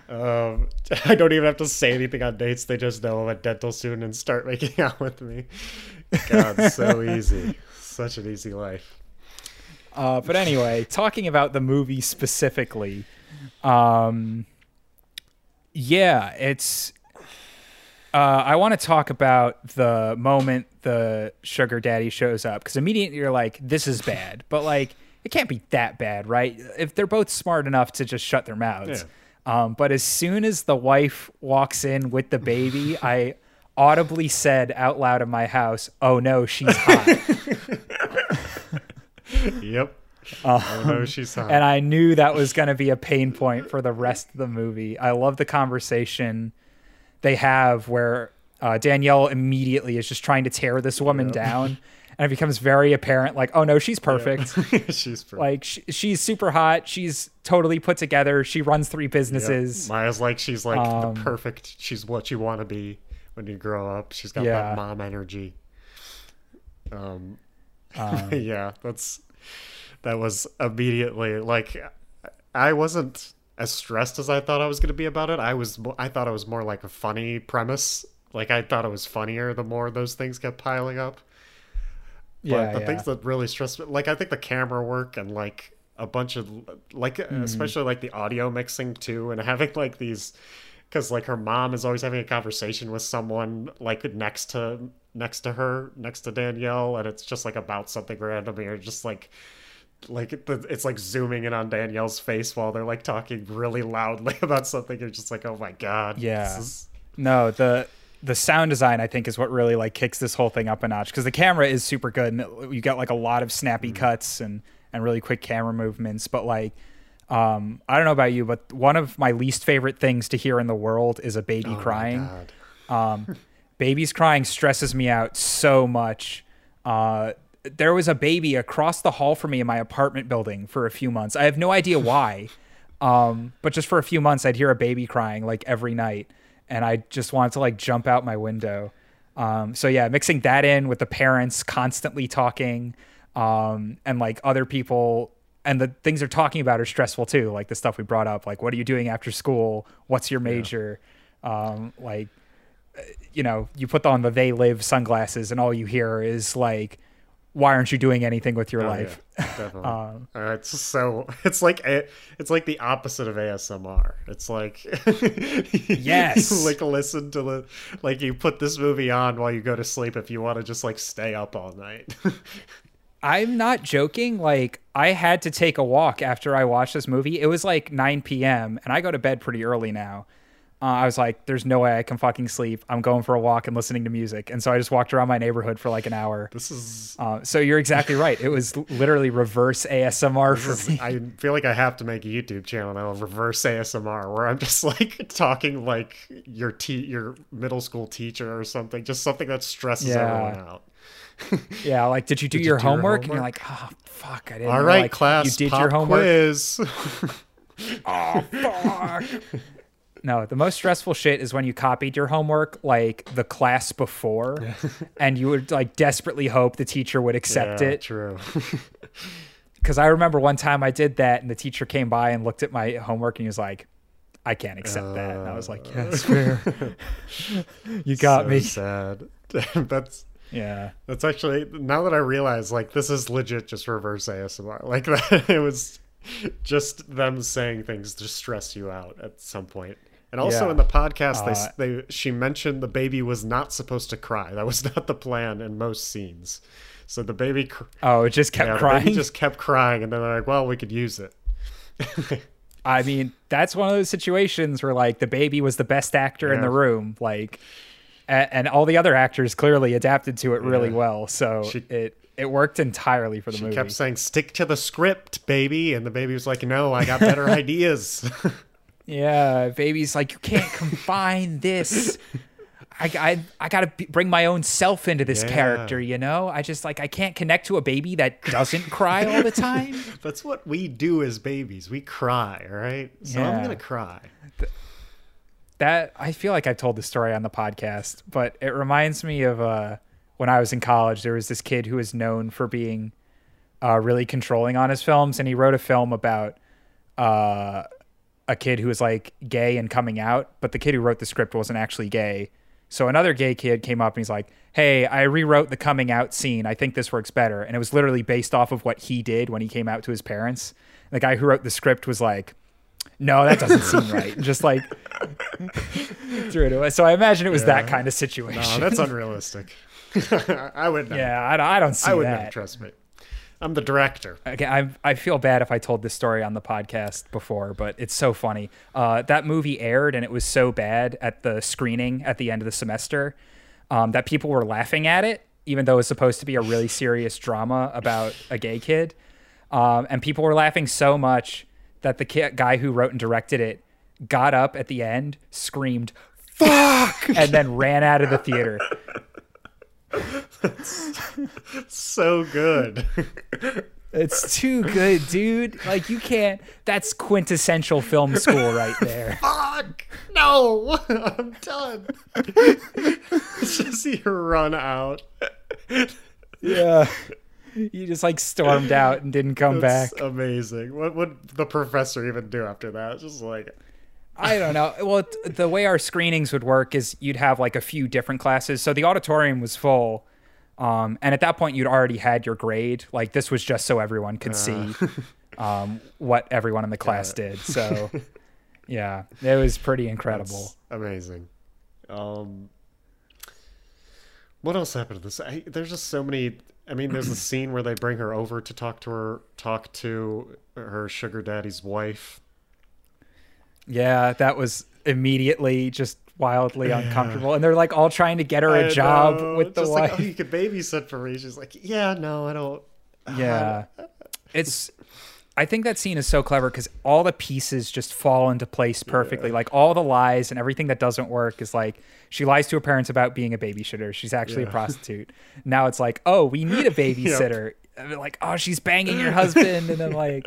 Um, I don't even have to say anything on dates. They just know I'm a dental student and start making out with me. God, so easy. Such an easy life. Uh, but anyway, talking about the movie specifically, um, yeah, it's. Uh, I want to talk about the moment the sugar daddy shows up because immediately you're like, "This is bad," but like it can't be that bad, right? If they're both smart enough to just shut their mouths. Um, but as soon as the wife walks in with the baby, I audibly said out loud in my house, "Oh no, she's hot." Yep. I know she's hot. Um, and I knew that was going to be a pain point for the rest of the movie. I love the conversation they have where uh, Danielle immediately is just trying to tear this woman down, and it becomes very apparent, like, oh no, she's perfect. she's pretty. Like sh- she's super hot. She's totally put together. She runs three businesses. Maya's like she's like Um, the perfect. She's what you want to be when you grow up. She's got Yeah. that mom energy. Um, Um, yeah, that's that was immediately like I wasn't as stressed as I thought I was going to be about it. I was I thought it was more like a funny premise. Like I thought it was funnier the more those things kept piling up. yeah, the yeah. things that really stressed me, like I think the camera work and like a bunch of like Mm-hmm. especially like the audio mixing too, and having like these because like her mom is always having a conversation with someone like next to next to her next to Danielle, and it's just like about something random. And you're just like like it's like zooming in on Danielle's face while they're like talking really loudly about something. You're just like, oh my god, Yeah. is- No, the the sound design I think is what really like kicks this whole thing up a notch because the camera is super good and you got like a lot of snappy Mm. cuts and and really quick camera movements. But like, um, I don't know about you, but one of my least favorite things to hear in the world is a baby oh crying. Um, babies crying stresses me out so much. Uh, there was a baby across the hall from me in my apartment building for a few months. I have no idea why, um, but just for a few months, I'd hear a baby crying like every night, and I just wanted to like jump out my window. Um, so yeah, mixing that in with the parents constantly talking, um, and like other people, and the things they're talking about are stressful too. Like the stuff we brought up, like what are you doing after school? What's your major? Um, like you know, you put on the they live sunglasses and all you hear is like, why aren't you doing anything with your Oh, life? yeah, definitely. Um, Uh, it's so it's like a, it's like the opposite of ASMR. It's like Yes. you like listen to the like you put this movie on while you go to sleep if you want to just like stay up all night. I'm not joking. Like, I had to take a walk after I watched this movie. It was like 9 p.m., and I go to bed pretty early now. Uh, I was like, there's no way I can fucking sleep. I'm going for a walk and listening to music. And so I just walked around my neighborhood for like an hour. this is Uh, so you're exactly right. It was literally reverse ASMR for is- me. I feel like I have to make a YouTube channel now, reverse ASMR, where I'm just like talking like your te- your middle school teacher or something, just something that stresses Yeah. everyone out. Yeah, like did you do, Did you your, do your homework? And you're like, oh fuck, I didn't. All right, like, class. You did your homework. quiz. Oh fuck. No, the most stressful shit is when you copied your homework like the class before, and you would like desperately hope the teacher would accept yeah, it. True. Because I remember one time I did that, and the teacher came by and looked at my homework, and he was like, "I can't accept that." And I was like, uh, "Yes, fair. you got so me." Sad. That's Yeah. That's actually now that I realize like this is legit just reverse ASMR. Like that it was just them saying things to stress you out at some point. And also Yeah. in the podcast Uh, they they she mentioned the baby was not supposed to cry. That was not the plan in most scenes. So the baby cr- Oh, it just kept yeah, crying. just kept crying and then they're like, "Well, we could use it." I mean, that's one of those situations where like the baby was the best actor in the room, like, and, and all the other actors clearly adapted to it really Yeah. well. So She- it it worked entirely for the She movie. kept saying, "Stick to the script, baby." And the baby was like, "No, I got better ideas." yeah, baby's like, you can't combine this. I, I, I gotta be, bring my own self into this Yeah. character, you know. I just like I can't connect to a baby that doesn't cry all the time. That's what we do as babies. We cry, all right? So I'm going to cry. That I feel like I've told the story on the podcast, but it reminds me of uh, when I was in college. There was this kid who was known for being uh, really controlling on his films, and he wrote a film about uh, a kid who was like gay and coming out, but the kid who wrote the script wasn't actually gay. So another gay kid came up and he's like, "Hey, I rewrote the coming out scene. I think this works better." And it was literally based off of what he did when he came out to his parents. The guy who wrote the script was like, "No, that doesn't seem right." Just like threw it away. So I imagine it was that kind of situation. No, that's unrealistic. I would not. yeah, I, don't- I don't see I would that. trust me. I'm the director. Okay, I I feel bad if I told this story on the podcast before, but it's so funny. Uh, that movie aired and it was so bad at the screening at the end of the semester um, that people were laughing at it, even though it was supposed to be a really serious drama about a gay kid. Um, and people were laughing so much that the guy who wrote and directed it got up at the end, screamed "fuck," and then ran out of the theater. So good. It's too good, dude. Like you can't. That's quintessential film school right there. Fuck! No! I'm done. Just see her run out. Yeah. You just like stormed out and didn't come back. Amazing. What would the professor even do after that? Just like, I don't know. Well, the way our screenings would work is you'd have like a few different classes. So the auditorium was full. Um, and at that point, you'd already had your grade. Like this was just so everyone could see um, what everyone in the class did. So, yeah, it was pretty incredible. That's amazing. Um, what else happened to this? I, there's just so many. I mean, there's a scene where they bring her over to talk to her, talk to her sugar daddy's wife. Yeah, that was immediately just wildly uncomfortable. And they're like all trying to get her a I job know, with the just wife. Like, oh, you could babysit for me. She's like, yeah, no, I don't. Yeah. It's I think that scene is so clever because all the pieces just fall into place perfectly. Like all the lies and everything that doesn't work is like she lies to her parents about being a babysitter. She's actually a prostitute. Now it's like, oh, we need a babysitter. They're like, oh, she's banging your husband, and then like,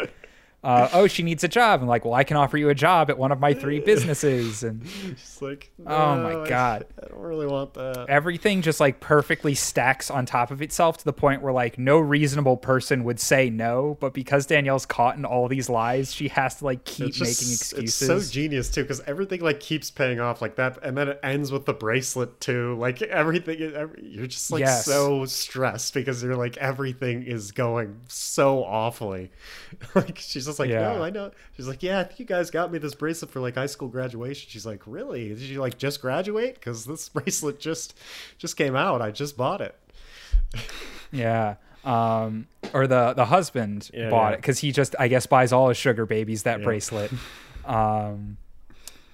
uh, oh, she needs a job. And like, well, I can offer you a job at one of my three businesses, and She's like, Oh my "No, I- God. I don't really want that. everything just like perfectly stacks on top of itself to the point where like no reasonable person would say no but because danielle's caught in all these lies she has to like keep making excuses It's so genius too, because everything like keeps paying off like that, and then it ends with the bracelet too. Like everything, every, you're just like Yes. so stressed because you're like everything is going so awfully. like she's just like, Yeah. no, I know. She's like, yeah, I think you guys got me this bracelet for like high school graduation. She's like, really? Did you like just graduate? Because this bracelet just just came out. I just bought it. yeah um or the the husband Yeah, bought yeah. it because he just i guess buys all his sugar babies that bracelet um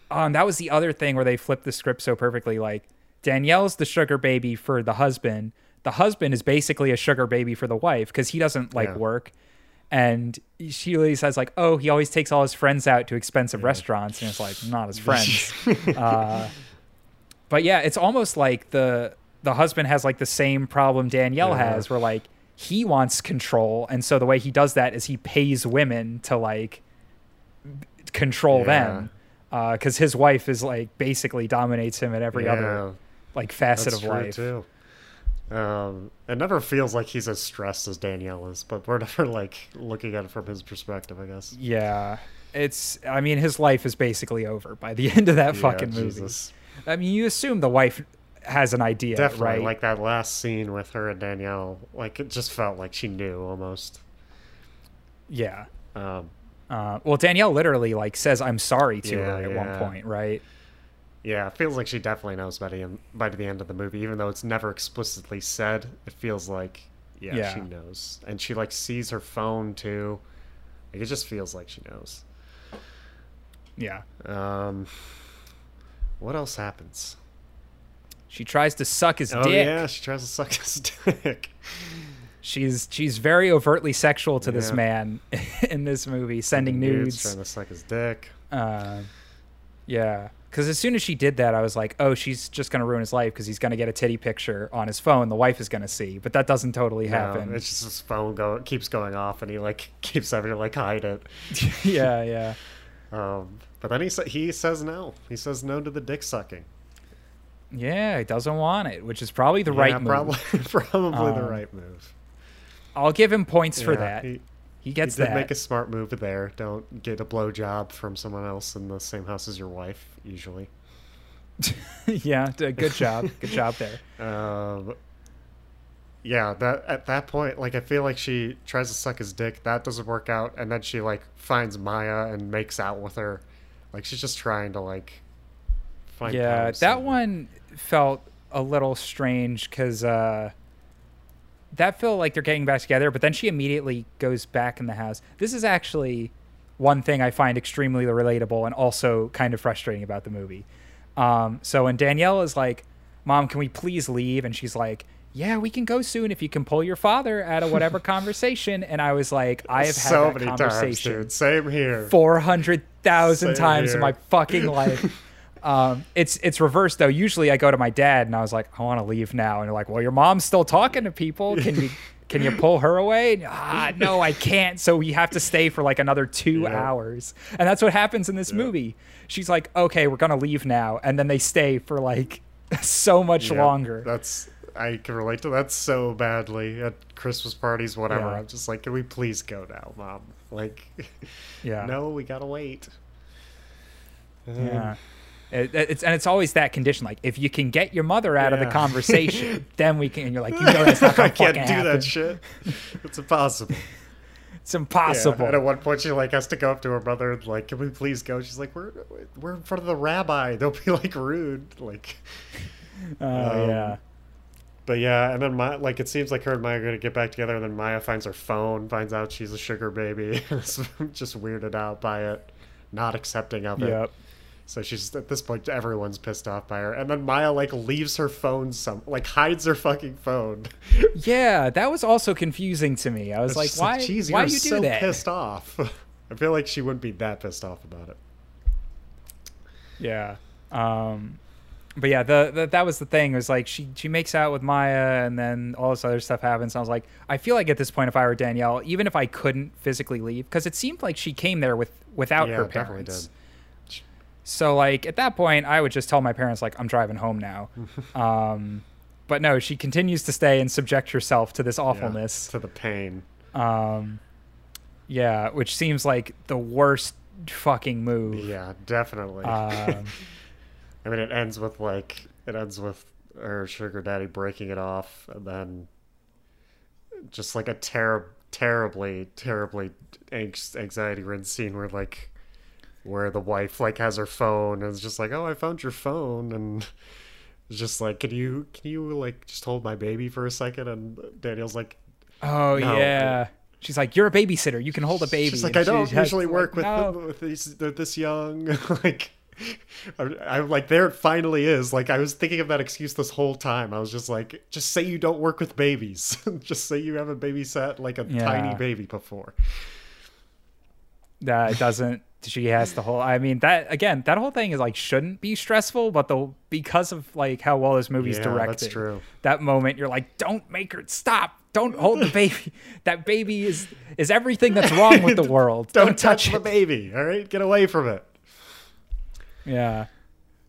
and that was the other thing where they flipped the script so perfectly like danielle's the sugar baby for the husband the husband is basically a sugar baby for the wife because he doesn't like work and she always says like oh he always takes all his friends out to expensive restaurants and it's like not his friends uh, but yeah it's almost like the the husband has like the same problem Danielle Yeah. has, where like he wants control, and so the way he does that is he pays women to like control Yeah. them, because his wife is like basically dominates him in every other like facet that's of life. too. Um, it never feels like he's as stressed as Danielle is, but we're never like looking at it from his perspective, I guess. Yeah. It's I mean his life is basically over by the end of that Yeah, fucking movie. Jesus. I mean you assume the wife has an idea, Definitely, right? like that last scene with her and Danielle, like it just felt like she knew almost. yeah. Um, Uh, well Danielle literally like says I'm sorry to Yeah, her at one point, right? Yeah, it feels like she definitely knows by the end, by the end of the movie, even though it's never explicitly said. It feels like, yeah, Yeah. she knows, and she like sees her phone too. Like, it just feels like she knows. Yeah. Um, what else happens? She tries to suck his Oh dick. yeah, she tries to suck his dick. She's she's very overtly sexual to this man in this movie, sending nudes. trying to suck his dick. Uh, yeah, because as soon as she did that, I was like, oh, she's just gonna ruin his life because he's gonna get a titty picture on his phone. The wife is gonna see, but that doesn't totally No, happen. it's just his phone go keeps going off, and he like keeps having to like hide it. yeah, yeah, Um, but then he sa- he says no. He says no to the dick sucking. yeah. He doesn't want it, which is probably the right yeah, move. probably probably the Um, right move. I'll give him points for that. He, He gets did that. make a smart move there. Don't get a blowjob from someone else in the same house as your wife. Usually. yeah, good job, good job there. Um, yeah, that at that point, like I feel like she tries to suck his dick, that doesn't work out, and then she like finds Maya and makes out with her, like she's just trying to like find. yeah, that one felt a little strange because uh, that feel like they're getting back together, but then she immediately goes back in the house. This is actually one thing I find extremely relatable and also kind of frustrating about the movie. Um, so when Danielle is like, "Mom, can we please leave?" and she's like. Yeah, we can go soon if you can pull your father out of whatever conversation. And I was like, I have had so that many times, dude. Same here. four hundred thousand times in my fucking life. um, it's it's reversed though. Usually I go to my dad and I was like, I want to leave now, and they're like, Well, your mom's still talking to people. Can you can you pull her away? And, ah, no, I can't. So we have to stay for like another two Yeah. hours, and that's what happens in this movie. She's like, Okay, we're gonna leave now, and then they stay for like so much Yeah, longer. That's I can relate to that so badly at Christmas parties, whatever. Yeah. I'm just like, can we please go now, mom? Like, Yeah. no, we gotta wait. Um, Yeah. It, it's and it's always that condition. Like if you can get your mother out of the conversation, then we can. And you're like, you know, that's not gonna I can't do happen. that shit. It's impossible. It's impossible. Yeah, and at one point, she like has to go up to her mother and like, "Can we please go?" She's like, "We're we're in front of the rabbi. They'll be like rude." Like, Oh Um, yeah. but yeah, and then Maya, like it seems like her and Maya are gonna get back together. And then Maya finds her phone, finds out she's a sugar baby. just weirded out by it, not accepting of it. Yep. So she's at this point, everyone's pissed off by her. And then Maya like leaves her phone some, like hides her fucking phone. Yeah, that was also confusing to me. I was like, why? "Geez, why you do so that? pissed off? I feel like she wouldn't be that pissed off about it. Yeah. Um, but yeah, the, the that was the thing. It was like she she makes out with Maya, and then all this other stuff happens. And I was like, I feel like at this point, if I were Danielle, even if I couldn't physically leave, because it seemed like she came there with without Yeah, her parents. So like at that point, I would just tell my parents like I'm driving home now. um, but no, she continues to stay and subject herself to this Yeah, awfulness. to the pain. Um, yeah, which seems like the worst fucking move. Yeah, definitely. Um, I mean, it ends with like it ends with her sugar daddy breaking it off, and then just like a ter- terribly, terribly anx- anxiety-ridden scene where like where the wife like has her phone and it's just like, "Oh, I found your phone," and it's just like, "Can you can you like just hold my baby for a second? And Danielle's like, oh No. yeah. She's like, "You're a babysitter. You can hold a baby." She's like, I don't she usually work like, with no. with these. They're this young. like, I'm, I'm like, there it finally is. Like, I was thinking of that excuse this whole time. I was just like, just say you don't work with babies. just say you haven't babysat like a Yeah. tiny baby before. That doesn't she has the whole i mean that again that whole thing is like shouldn't be stressful but the because of like how well this movie's Yeah, directed that's true. that moment you're like don't make her stop don't hold the baby that baby is is everything that's wrong with the world Don't, don't, touch, touch the baby. All right, get away from it. yeah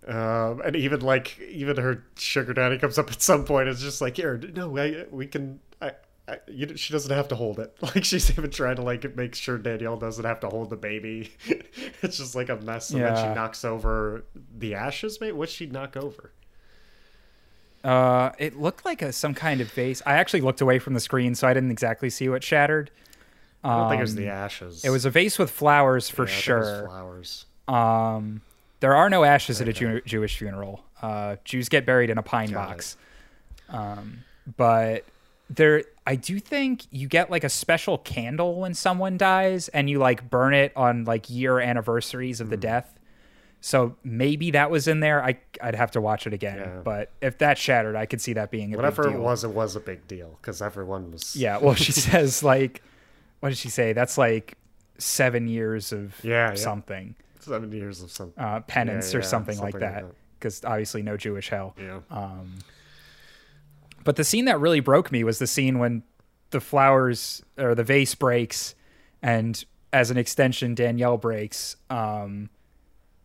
Um, and even like even her sugar daddy comes up at some point. It's just like here, no, I, we can. I, I, you, she doesn't have to hold it. Like she's even trying to like make sure Danielle doesn't have to hold the baby. it's just like a mess. And then she knocks over the ashes. Mate, what'd she knock over? uh it looked like a some kind of vase i actually looked away from the screen so i didn't exactly see what shattered I don't think it was the Um, ashes. it was a vase with flowers for Yeah, it sure flowers. Um, there are no ashes at a Jew- Jewish funeral. Uh, Jews get buried in a pine Got box. Um, but there, I do think you get like a special candle when someone dies, and you like burn it on like year anniversaries of the Hmm. death. So maybe that was in there. I I'd have to watch it again. Yeah. But if that shattered, I could see that being a Whatever it was, it was a big deal because everyone was. Yeah. Well, she says like, what did she say? That's like seven years of Yeah, yeah. something seven years of some. uh, penance Yeah, or something, like something like that. Because obviously, no Jewish hell. Yeah. Um, but the scene that really broke me was the scene when the flowers or the vase breaks, and as an extension, Danielle breaks um,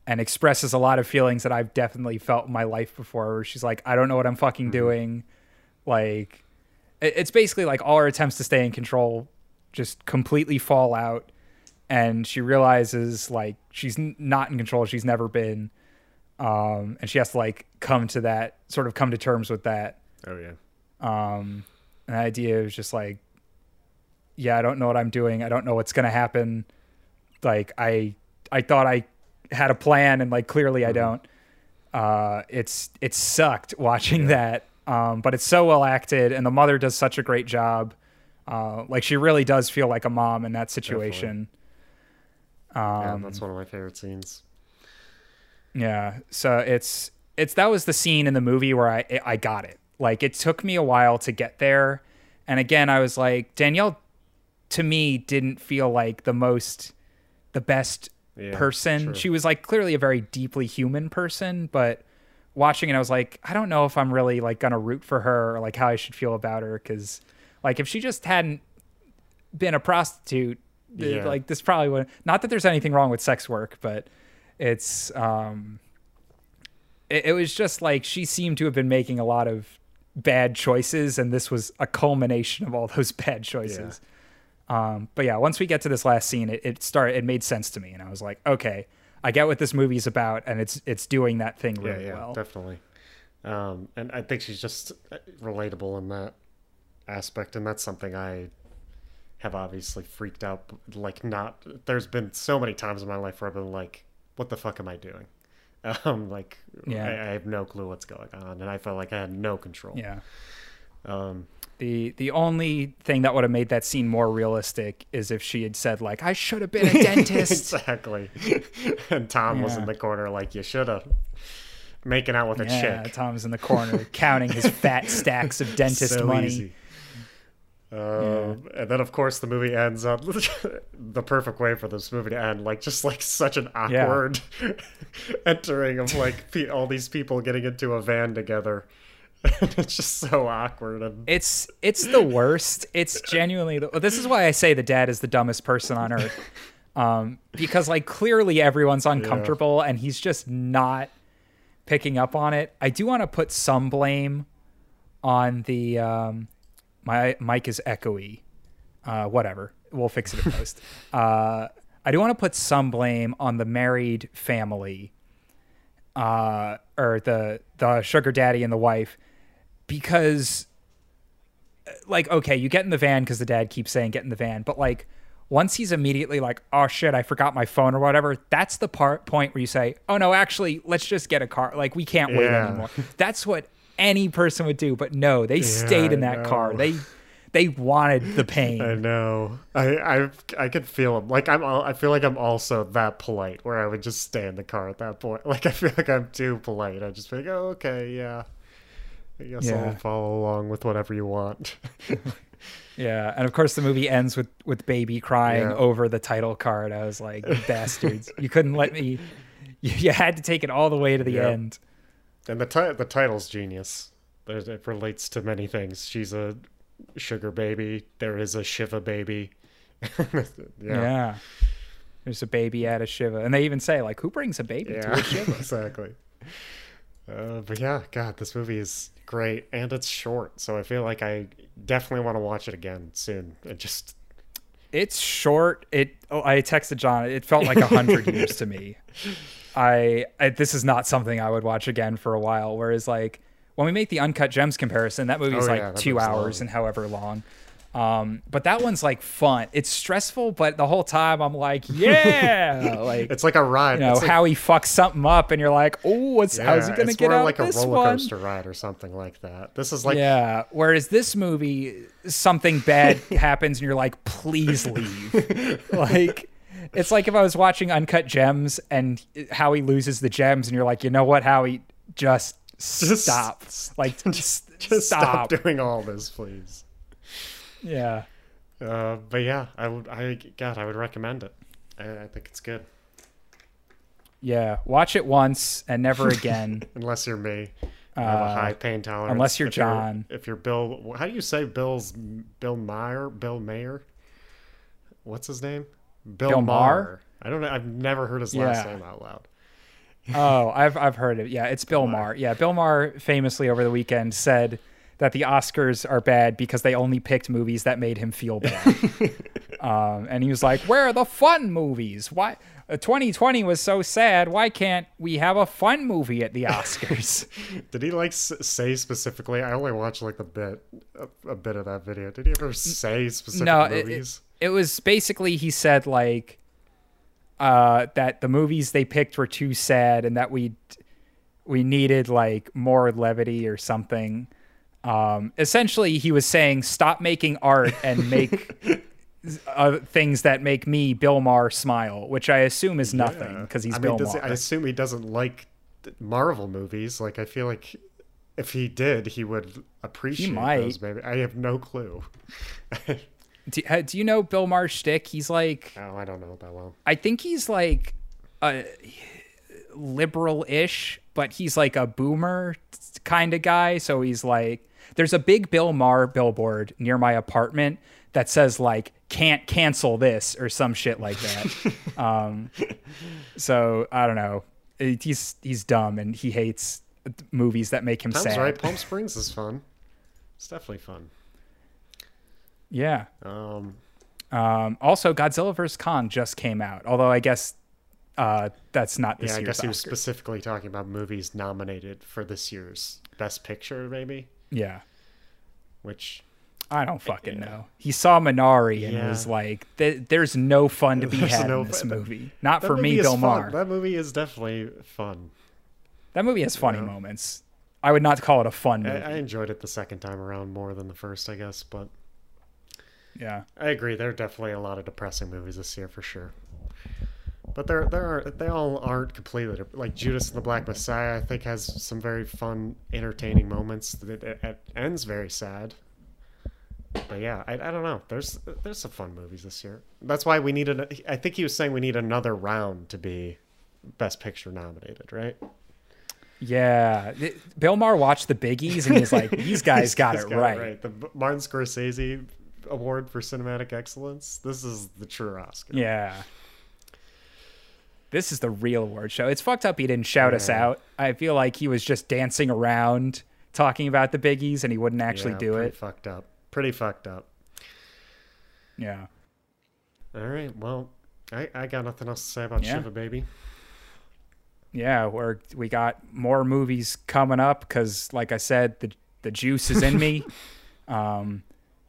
and expresses a lot of feelings that I've definitely felt in my life before. Where she's like, "I don't know what I'm fucking doing," like it's basically like all her attempts to stay in control just completely fall out and she realizes like she's n- not in control she's never been um and she has to like come to that sort of come to terms with that oh yeah. Um an idea is just like yeah i don't know what i'm doing. I don't know what's gonna happen. Like i i thought i had a plan and like clearly i don't. Uh it's it sucked watching that. Um but it's so well acted and the mother does such a great job. Uh like she really does feel like a mom in that situation. Yeah, um that's one of my favorite scenes. Yeah. So it's it's that was the scene in the movie where I I got it. Like it took me a while to get there. And again, I was like Danielle to me didn't feel like the most the best Yeah, person. true. She was like clearly a very deeply human person, but watching it I was like I don't know if I'm really like going to root for her or like how I should feel about her cuz like if she just hadn't been a prostitute Yeah. like this probably would not that there's anything wrong with sex work but it's um it, it was just like she seemed to have been making a lot of bad choices and this was a culmination of all those bad choices um but yeah once we get to this last scene it, it started it made sense to me and i was like okay i get what this movie's about and it's it's doing that thing Yeah, really yeah, well definitely. Um, and I think she's just uh, relatable in that aspect, and that's something I have obviously freaked out. Like, not there's been so many times in my life where I've been like, "What the fuck am I doing?" Um, like, Yeah. I, I have no clue what's going on, and I felt like I had no control. yeah Um, The the only thing that would have made that scene more realistic is if she had said like I should have been a dentist. exactly. and Tom was in the corner, like, "You should have." Making out with a yeah, chick. Tom's in the corner counting his fat stacks of dentist so money. easy. Um, And then, of course, the movie ends up the perfect way for this movie to end, like just like such an Yeah. awkward entering of like pe- all these people getting into a van together. And it's just so awkward. And It's it's the worst. It's genuinely the, this is why I say the dad is the dumbest person on earth. Um, because like clearly everyone's uncomfortable and he's just not picking up on it. I do want to put some blame on the um, my mic is echoey. Uh, whatever, we'll fix it at post. uh, I do want to put some blame on the married family, uh, or the the sugar daddy and the wife, because like okay you get in the van because the dad keeps saying get in the van but like once he's immediately like oh shit i forgot my phone or whatever that's the part point where you say oh no actually let's just get a car like we can't wait Yeah. anymore that's what any person would do but no they stayed in that car they they wanted the pain. I know. I I I could feel them. Like I'm. al- I feel like I'm also that polite, where I would just stay in the car at that point. Like I feel like I'm too polite. I just be like, oh, okay, yeah. I guess Yeah. I'll follow along with whatever you want. Yeah, and of course the movie ends with with baby crying Yeah. over the title card. I was like, bastards! You couldn't let me. You, you had to take it all the way to the Yeah. end. And the ti- the title's genius. It relates to many things. She's a sugar baby. There is a Shiva baby. yeah. Yeah. There's a baby at a shiva, and they even say like, "Who brings a baby to a shiva?" exactly. Uh, but yeah, God, this movie is great and it's short, so I feel like I definitely want to watch it again soon. It just It's short. It. Oh, I texted John. It felt like a hundred years to me. I, I. This is not something I would watch again for a while. Whereas like when we make the uncut gems comparison, that movie's Oh, like yeah, two hours long. and however long. Um, but that one's like fun. It's stressful, but the whole time I'm like, yeah, like it's like a ride. you know it's like, how he fucks something up, and you're like, oh, what's how's he gonna it's get more out like of a this roller one? coaster ride or something like that. This is like yeah. Whereas this movie, something bad happens, and you're like, please leave. like, it's like if I was watching Uncut Gems and Howie loses the gems, and you're like, you know what, Howie, just Just- stop. Like, just, just stop. stop doing all this, please. Yeah. Uh, but yeah, I would. I God, I would recommend it. I, I think it's good, Yeah. Watch it once and never again. unless you're me. You have a Uh, high pain tolerance. unless you're If John. if you're Bill, how do you say Bill's Bill Meyer? Bill Mayer? What's his name? Bill, Bill Maher? Maher. I don't know. I've never heard his last Yeah. name out loud. oh, I've I've heard it. Yeah, it's Bill Maher. Yeah, Bill Maher famously over the weekend said that the Oscars are bad because they only picked movies that made him feel bad. um, and he was like, "Where are the fun movies? Why? Uh, 2020 was so sad. Why can't we have a fun movie at the Oscars?" Did he like say specifically? I only watched like the bit, a, a bit of that video. Did he ever say specific no, movies? it, it was basically he said like uh, that the movies they picked were too sad and that we we needed like more levity or something. Um, essentially, he was saying stop making art and make uh, things that make me Bill Maher smile, which I assume is nothing Yeah. because he's I mean, Bill he- Maher. I assume he doesn't like Marvel movies. Like, I feel like if he did, he would appreciate he might. those. Maybe I have no clue. do, do you know Bill Maher's shtick? He's like oh, I don't know that well. I think he's like a liberal-ish, but he's like a boomer kind of guy. So he's like, there's a big Bill Maher billboard near my apartment that says like "can't cancel this" or some shit like that. um, so I don't know. He's he's dumb and he hates movies that make him Tom's sad. right. Palm Springs is fun. It's definitely fun. Yeah. Um, Um, also, Godzilla vs Kong just came out. Although I guess uh, that's not this yeah, I guess he was specifically talking about movies nominated for this year's Best Picture, maybe. Yeah. Which I don't fucking know. He saw Minari and Yeah. was like, "There's no fun to be There's had no in this fun- movie. Not that for movie me, Bill. Maher. That movie is definitely fun. That movie has funny Yeah. moments. I would not call it a fun movie. I, I enjoyed it the second time around more than the first, I guess. But yeah, I agree. There are definitely a lot of depressing movies this year for sure. But there, there are they all aren't completely like Judas and the Black Messiah. I think has some very fun, entertaining moments. That it, it ends very sad. But yeah, I, I don't know. There's there's some fun movies this year. That's why we need an. I think he was saying we need another round to be Best Picture nominated, right? yeah. Bill Maher watched the biggies and he was like, "These guys got it right." The Martin Scorsese Award for Cinematic Excellence. This is the true Oscar. Yeah. This is the real award show. It's fucked up he didn't shout us out. I feel like he was just dancing around talking about the biggies and he wouldn't actually Yeah, do pretty it. Fucked up. Pretty fucked up. Yeah. All right. Well, I, I got nothing else to say about Yeah. Shiva Baby. yeah, we're we got more movies coming up because, like I said, the the juice is in me. um,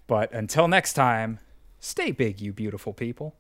but until next time, stay big, you beautiful people.